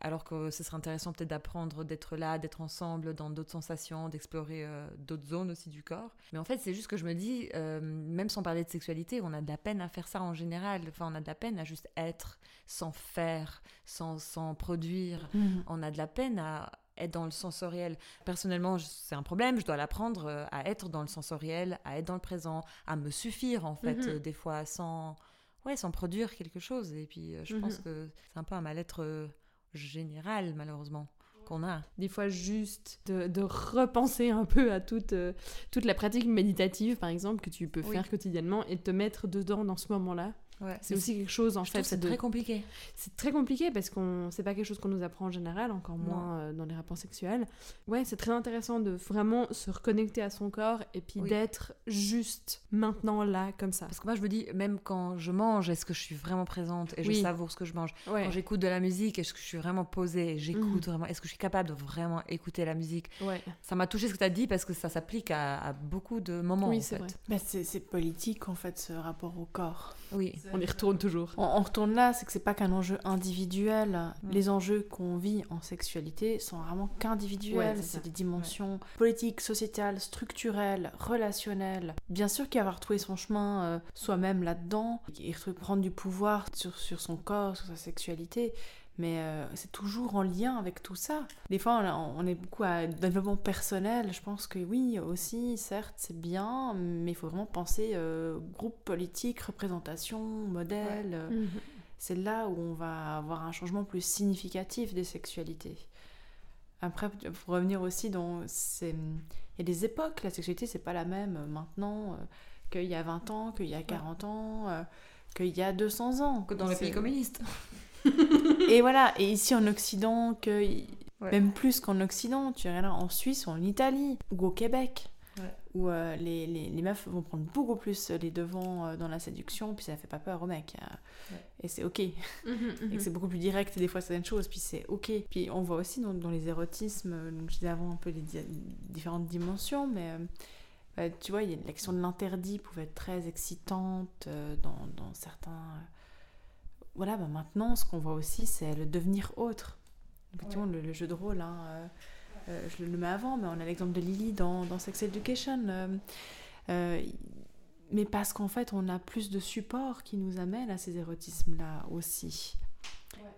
alors que ce serait intéressant peut-être d'apprendre d'être là, d'être ensemble dans d'autres sensations, d'explorer euh, d'autres zones aussi du corps. Mais en fait, c'est juste que je me dis, euh, même sans parler de sexualité, on a de la peine à faire ça en général. Enfin, on a de la peine à juste être sans faire, sans, sans produire. Mhm. On a de la peine à être dans le sensoriel. Personnellement, c'est un problème, je dois l'apprendre euh, à être dans le sensoriel, à être dans le présent, à me suffire en fait, mhm. des fois sans, ouais, sans produire quelque chose. Et puis, je pense mhm. que c'est un peu un mal-être général malheureusement, qu'on a. Des fois, juste de, repenser un peu à toute, euh, toute la pratique méditative, par exemple, que tu peux faire quotidiennement et te mettre dedans dans ce moment-là c'est aussi quelque chose en fait. C'est très compliqué. C'est très compliqué parce qu'on c'est pas quelque chose qu'on nous apprend en général, encore moins euh, dans les rapports sexuels. Ouais, c'est très intéressant de vraiment se reconnecter à son corps et puis d'être juste maintenant là comme ça. Parce que moi je me dis même quand je mange, est-ce que je suis vraiment présente et je savoure ce que je mange? Quand j'écoute de la musique, est-ce que je suis vraiment posée et j'écoute mhm. vraiment? Est-ce que je suis capable de vraiment écouter la musique? Ouais. Ça m'a touché ce que tu as dit parce que ça s'applique à, beaucoup de moments. Oui, c'est bah, c'est politique en fait ce rapport au corps. Oui. On y retourne toujours. On, retourne là, c'est que c'est pas qu'un enjeu individuel. Les enjeux qu'on vit en sexualité sont vraiment qu'individuels. c'est des dimensions politiques, sociétales, structurelles, relationnelles. Bien sûr qu'il y a avoir trouvé son chemin euh, soi-même là-dedans, et prendre du pouvoir sur, sur son corps, sur sa sexualité. Mais euh, c'est toujours en lien avec tout ça. Des fois, on, est beaucoup à développement personnel. Je pense que oui, aussi, certes, c'est bien, mais il faut vraiment penser euh, groupe politique, représentation, modèle. Mhm. C'est là où on va avoir un changement plus significatif des sexualités. Après, pour revenir aussi dans... Il y a des époques, la sexualité, c'est pas la même maintenant euh, qu'il y a 20 ans, qu'il y a 40 ans, qu'il y a 200 ans. Que dans les pays communistes. et voilà, et ici en Occident, que, même plus qu'en Occident, tu là en Suisse ou en Italie ou au Québec, où euh, les, les, les, meufs vont prendre beaucoup plus les devants euh, dans la séduction, puis ça fait pas peur aux mecs. Euh, et c'est ok. Et c'est beaucoup plus direct des fois certaines choses, puis c'est ok. Puis on voit aussi dans, dans les érotismes, donc je disais avant un peu les différentes dimensions, mais tu vois, la question de l'interdit pouvait être très excitante dans, dans certains voilà, bah maintenant, ce qu'on voit aussi, c'est le devenir autre. Effectivement, le, jeu de rôle, hein, euh, euh, je le mets avant, mais on a l'exemple de Lily dans, dans Sex Education. Euh, mais parce qu'en fait, on a plus de support qui nous amène à ces érotismes-là aussi.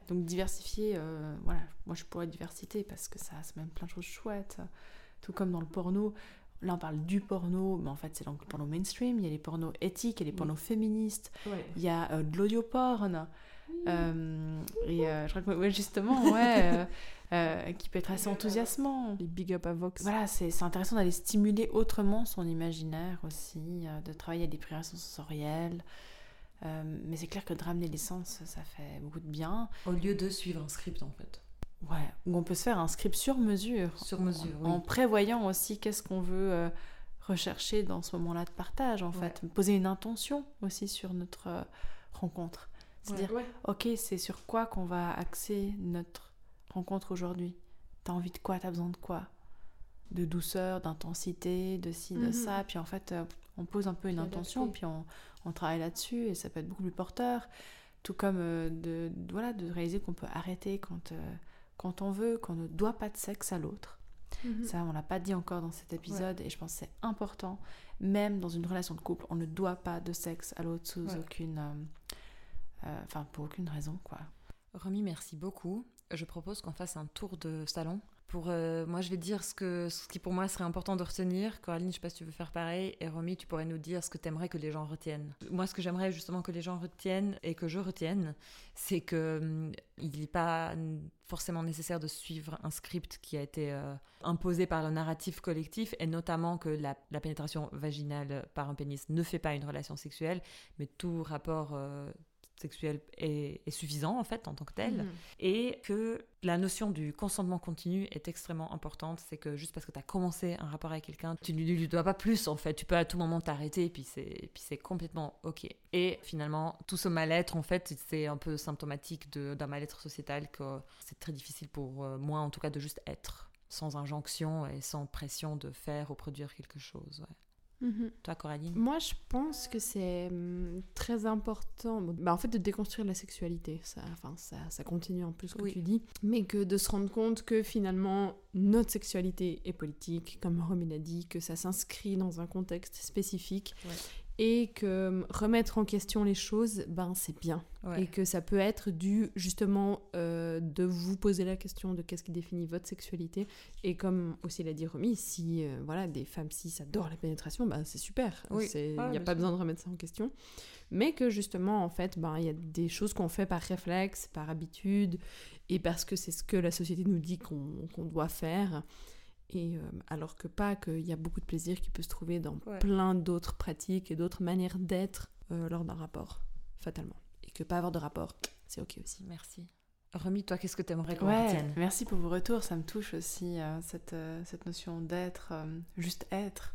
Donc diversifier, voilà, moi je pourrais diversité parce que ça, c'est même plein de choses chouettes. Tout comme dans le porno, Là, on parle du porno, mais en fait, c'est donc le porno mainstream. Il y a les pornos éthiques, il y a les pornos féministes, il y a de l'audioporn. Euh, et euh, je crois que justement, ouais, euh, qui peut être assez enthousiasmant. Les big up à Vox. Voilà, c'est intéressant d'aller stimuler autrement son imaginaire aussi, de travailler à des privations sensorielles. mais c'est clair que de ramener l'essence, ça fait beaucoup de bien. Au lieu de suivre un script, en fait. Ouais, où on peut se faire un script sur mesure. Sur mesure, en, oui. en prévoyant aussi qu'est-ce qu'on veut euh, rechercher dans ce moment-là de partage, en fait. Poser une intention aussi sur notre euh, rencontre. C'est-à-dire, ok, c'est sur quoi qu'on va axer notre rencontre aujourd'hui? T'as envie de quoi? T'as besoin de quoi? De douceur, d'intensité, de ci, de Mhm. ça. Puis en fait, euh, on pose un peu une intention, puis on, on travaille là-dessus, et ça peut être beaucoup plus porteur. Tout comme de, voilà, de réaliser qu'on peut arrêter quand, quand on veut, qu'on ne doit pas de sexe à l'autre. Mhm. Ça, on l'a pas dit encore dans cet épisode, et je pense que c'est important. Même dans une relation de couple, on ne doit pas de sexe à l'autre sous Ouais. aucune... euh, euh, Enfin, pour aucune raison, quoi. Romy, merci beaucoup. Je propose qu'on fasse un tour de salon. Pour euh, moi, je vais dire ce, qui pour moi serait important de retenir. Coraline, je sais pas si tu veux faire pareil. Et Romy, tu pourrais nous dire ce que tu aimerais que les gens retiennent. Moi, ce que j'aimerais justement que les gens retiennent et que je retienne, c'est que hum, n'est pas forcément nécessaire de suivre un script qui a été euh, imposé par le narratif collectif, et notamment que la, la pénétration vaginale par un pénis ne fait pas une relation sexuelle, mais tout rapport euh, sexuel est, est suffisant en fait en tant que tel Mhm. et que la notion du consentement continu est extrêmement importante. C'est que juste parce que tu as commencé un rapport avec quelqu'un, tu ne lui dois pas plus en fait. Tu peux à tout moment t'arrêter et puis c'est puis c'est complètement ok. Et finalement, tout ce mal-être en fait, c'est un peu symptomatique d'un mal-être sociétal que c'est très difficile pour euh, moi en tout cas de juste être sans injonction et sans pression de faire ou produire quelque chose. ouais. Mhm. Toi, Coraline Moi, je pense que c'est hum, très important, bah, en fait, de déconstruire la sexualité. Ça, enfin, ça, ça continue en plus ce que Oui. tu dis, mais que de se rendre compte que finalement, notre sexualité est politique, comme Romy l'a dit, que ça s'inscrit dans un contexte spécifique. Ouais. Et que hum, remettre en question les choses, ben c'est bien. Ouais. Et que ça peut être dû justement euh, de vous poser la question de qu'est-ce qui définit votre sexualité. Et comme aussi l'a dit Romy, si euh, voilà, des femmes cis adorent la pénétration, ben c'est super. Oui. Il n'y Ah, a pas sûr. besoin de remettre ça en question. Mais que justement, en fait, ben, il y a des choses qu'on fait par réflexe, par habitude, et parce que c'est ce que la société nous dit qu'on qu'on doit faire. Et euh, alors que pas, qu'il y a beaucoup de plaisir qui peut se trouver dans Ouais. plein d'autres pratiques et d'autres manières d'être euh, lors d'un rapport, fatalement. Et que pas avoir de rapport, c'est ok aussi. Merci. Romy, toi, qu'est-ce que tu aimerais qu'on Ouais, retienne? merci pour vos retours, ça me touche aussi, euh, cette, euh, cette notion d'être, euh, juste être.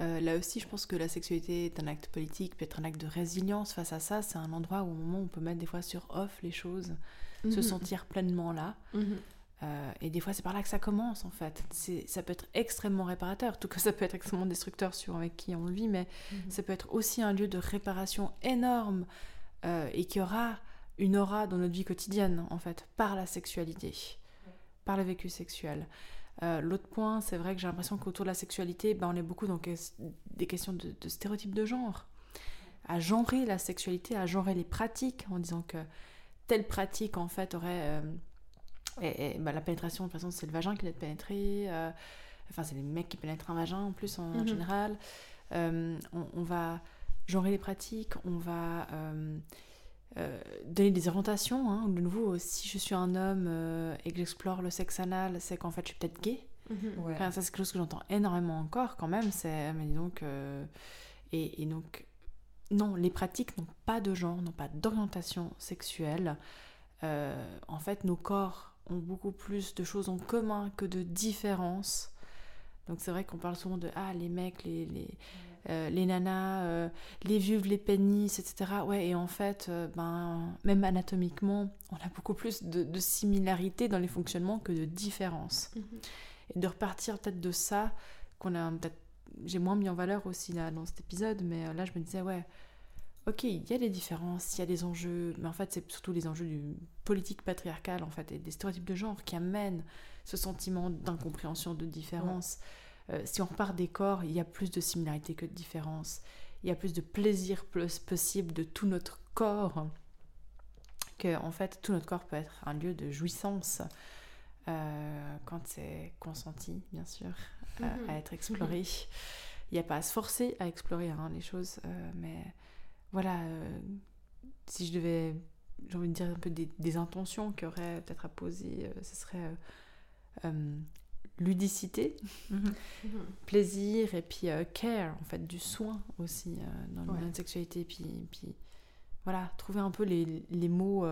Euh, là aussi, je pense que la sexualité est un acte politique, peut être un acte de résilience face à ça. C'est un endroit où, au moment où on peut mettre des fois sur off les choses, se Mhm. sentir pleinement là. Mhm. Euh, et des fois, c'est par là que ça commence, en fait. Ça peut être extrêmement réparateur, tout que ça peut être extrêmement destructeur suivant avec qui on le vit, mais Mhm. ça peut être aussi un lieu de réparation énorme euh, et qui aura une aura dans notre vie quotidienne, en fait, par la sexualité, par le vécu sexuel. Euh, L'autre point, c'est vrai que j'ai l'impression qu'autour de la sexualité, ben, on est beaucoup dans des questions de, de stéréotypes de genre. À genrer la sexualité, à genrer les pratiques, en disant que telle pratique, en fait, aurait... et, et, bah, la pénétration, de toute façon, c'est le vagin qui doit être pénétré. euh, enfin, c'est les mecs qui pénètrent un vagin, en plus, en, Mhm. général. Euh, on, on va genrer les pratiques, on va euh, euh, donner des orientations. hein. De nouveau, si je suis un homme euh, et que j'explore le sexe anal, c'est qu'en fait, je suis peut-être gay. Mhm. Ouais. Enfin, ça, c'est quelque chose que j'entends énormément encore, quand même. C'est, mais dis donc... euh, et, et donc, non, les pratiques n'ont pas de genre, n'ont pas d'orientation sexuelle. Euh, en fait, nos corps ont beaucoup plus de choses en commun que de différences. Donc c'est vrai qu'on parle souvent de ah les mecs, les les, euh, les nanas, euh, les vulves, les pénis, etc. Ouais et en fait euh, ben même anatomiquement on a beaucoup plus de, de similarités dans les fonctionnements que de différences. Mhm. Et de repartir peut-être de ça qu'on a peut-être j'ai moins mis en valeur aussi là dans cet épisode, mais là je me disais ouais ok, il y a des différences, il y a des enjeux, mais en fait, c'est surtout les enjeux du politique patriarcale, en fait, et des stéréotypes de genre qui amènent ce sentiment d'incompréhension, de différence. Euh, si on repart des corps, il y a plus de similarités que de différences. Il y a plus de plaisir plus possible de tout notre corps, que en fait, tout notre corps peut être un lieu de jouissance. euh, quand c'est consenti, bien sûr, à- Mhm. à être exploré. Il n'y a pas à se forcer à explorer hein, les choses, euh, mais voilà, euh, si je devais, j'ai envie de dire un peu des, des intentions qu'il y aurait peut-être à poser, euh, ce serait euh, ludicité, Mhm. Plaisir et puis care, en fait, du soin aussi dans, Ouais. notre sexualité. Puis, puis voilà, trouver un peu les, les mots,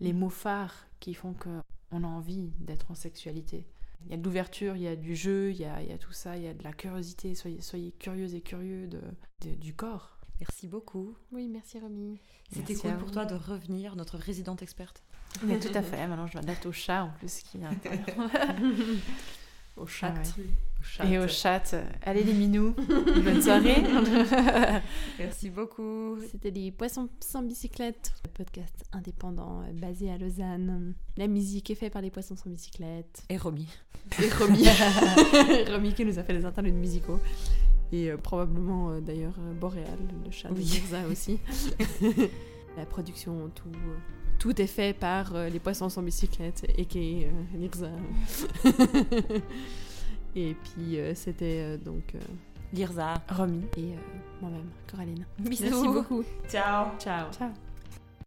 les mots phares qui font que on a envie d'être en sexualité. Il y a de l'ouverture, il y a du jeu, il y a, il y a tout ça, il y a de la curiosité. Soyez, soyez curieux et curieux de, de- du corps. Merci beaucoup. Oui, merci Romy. C'était cool pour vous. toi de revenir, notre résidente experte. Mais tout à fait. Maintenant, je vais adapter au chat en plus qui est à l'intérieur. Au chat. Et au chat. Allez les minous. Bonne soirée. Merci beaucoup. C'était les Poissons sans bicyclette, le podcast indépendant basé à Lausanne. La musique est faite par les Poissons sans bicyclette. Et Romy. Et Romy. Romy qui nous a fait les interludes musicaux. Et euh, probablement euh, d'ailleurs euh, Boréal, le chat de. Mirza aussi. La production, tout, tout est fait par les Poissons sans bicyclette et qui Mirza. et puis c'était donc Lirza. Romy. et moi-même, Coraline. Bisous. Merci beaucoup. Ciao. Ciao. Ciao.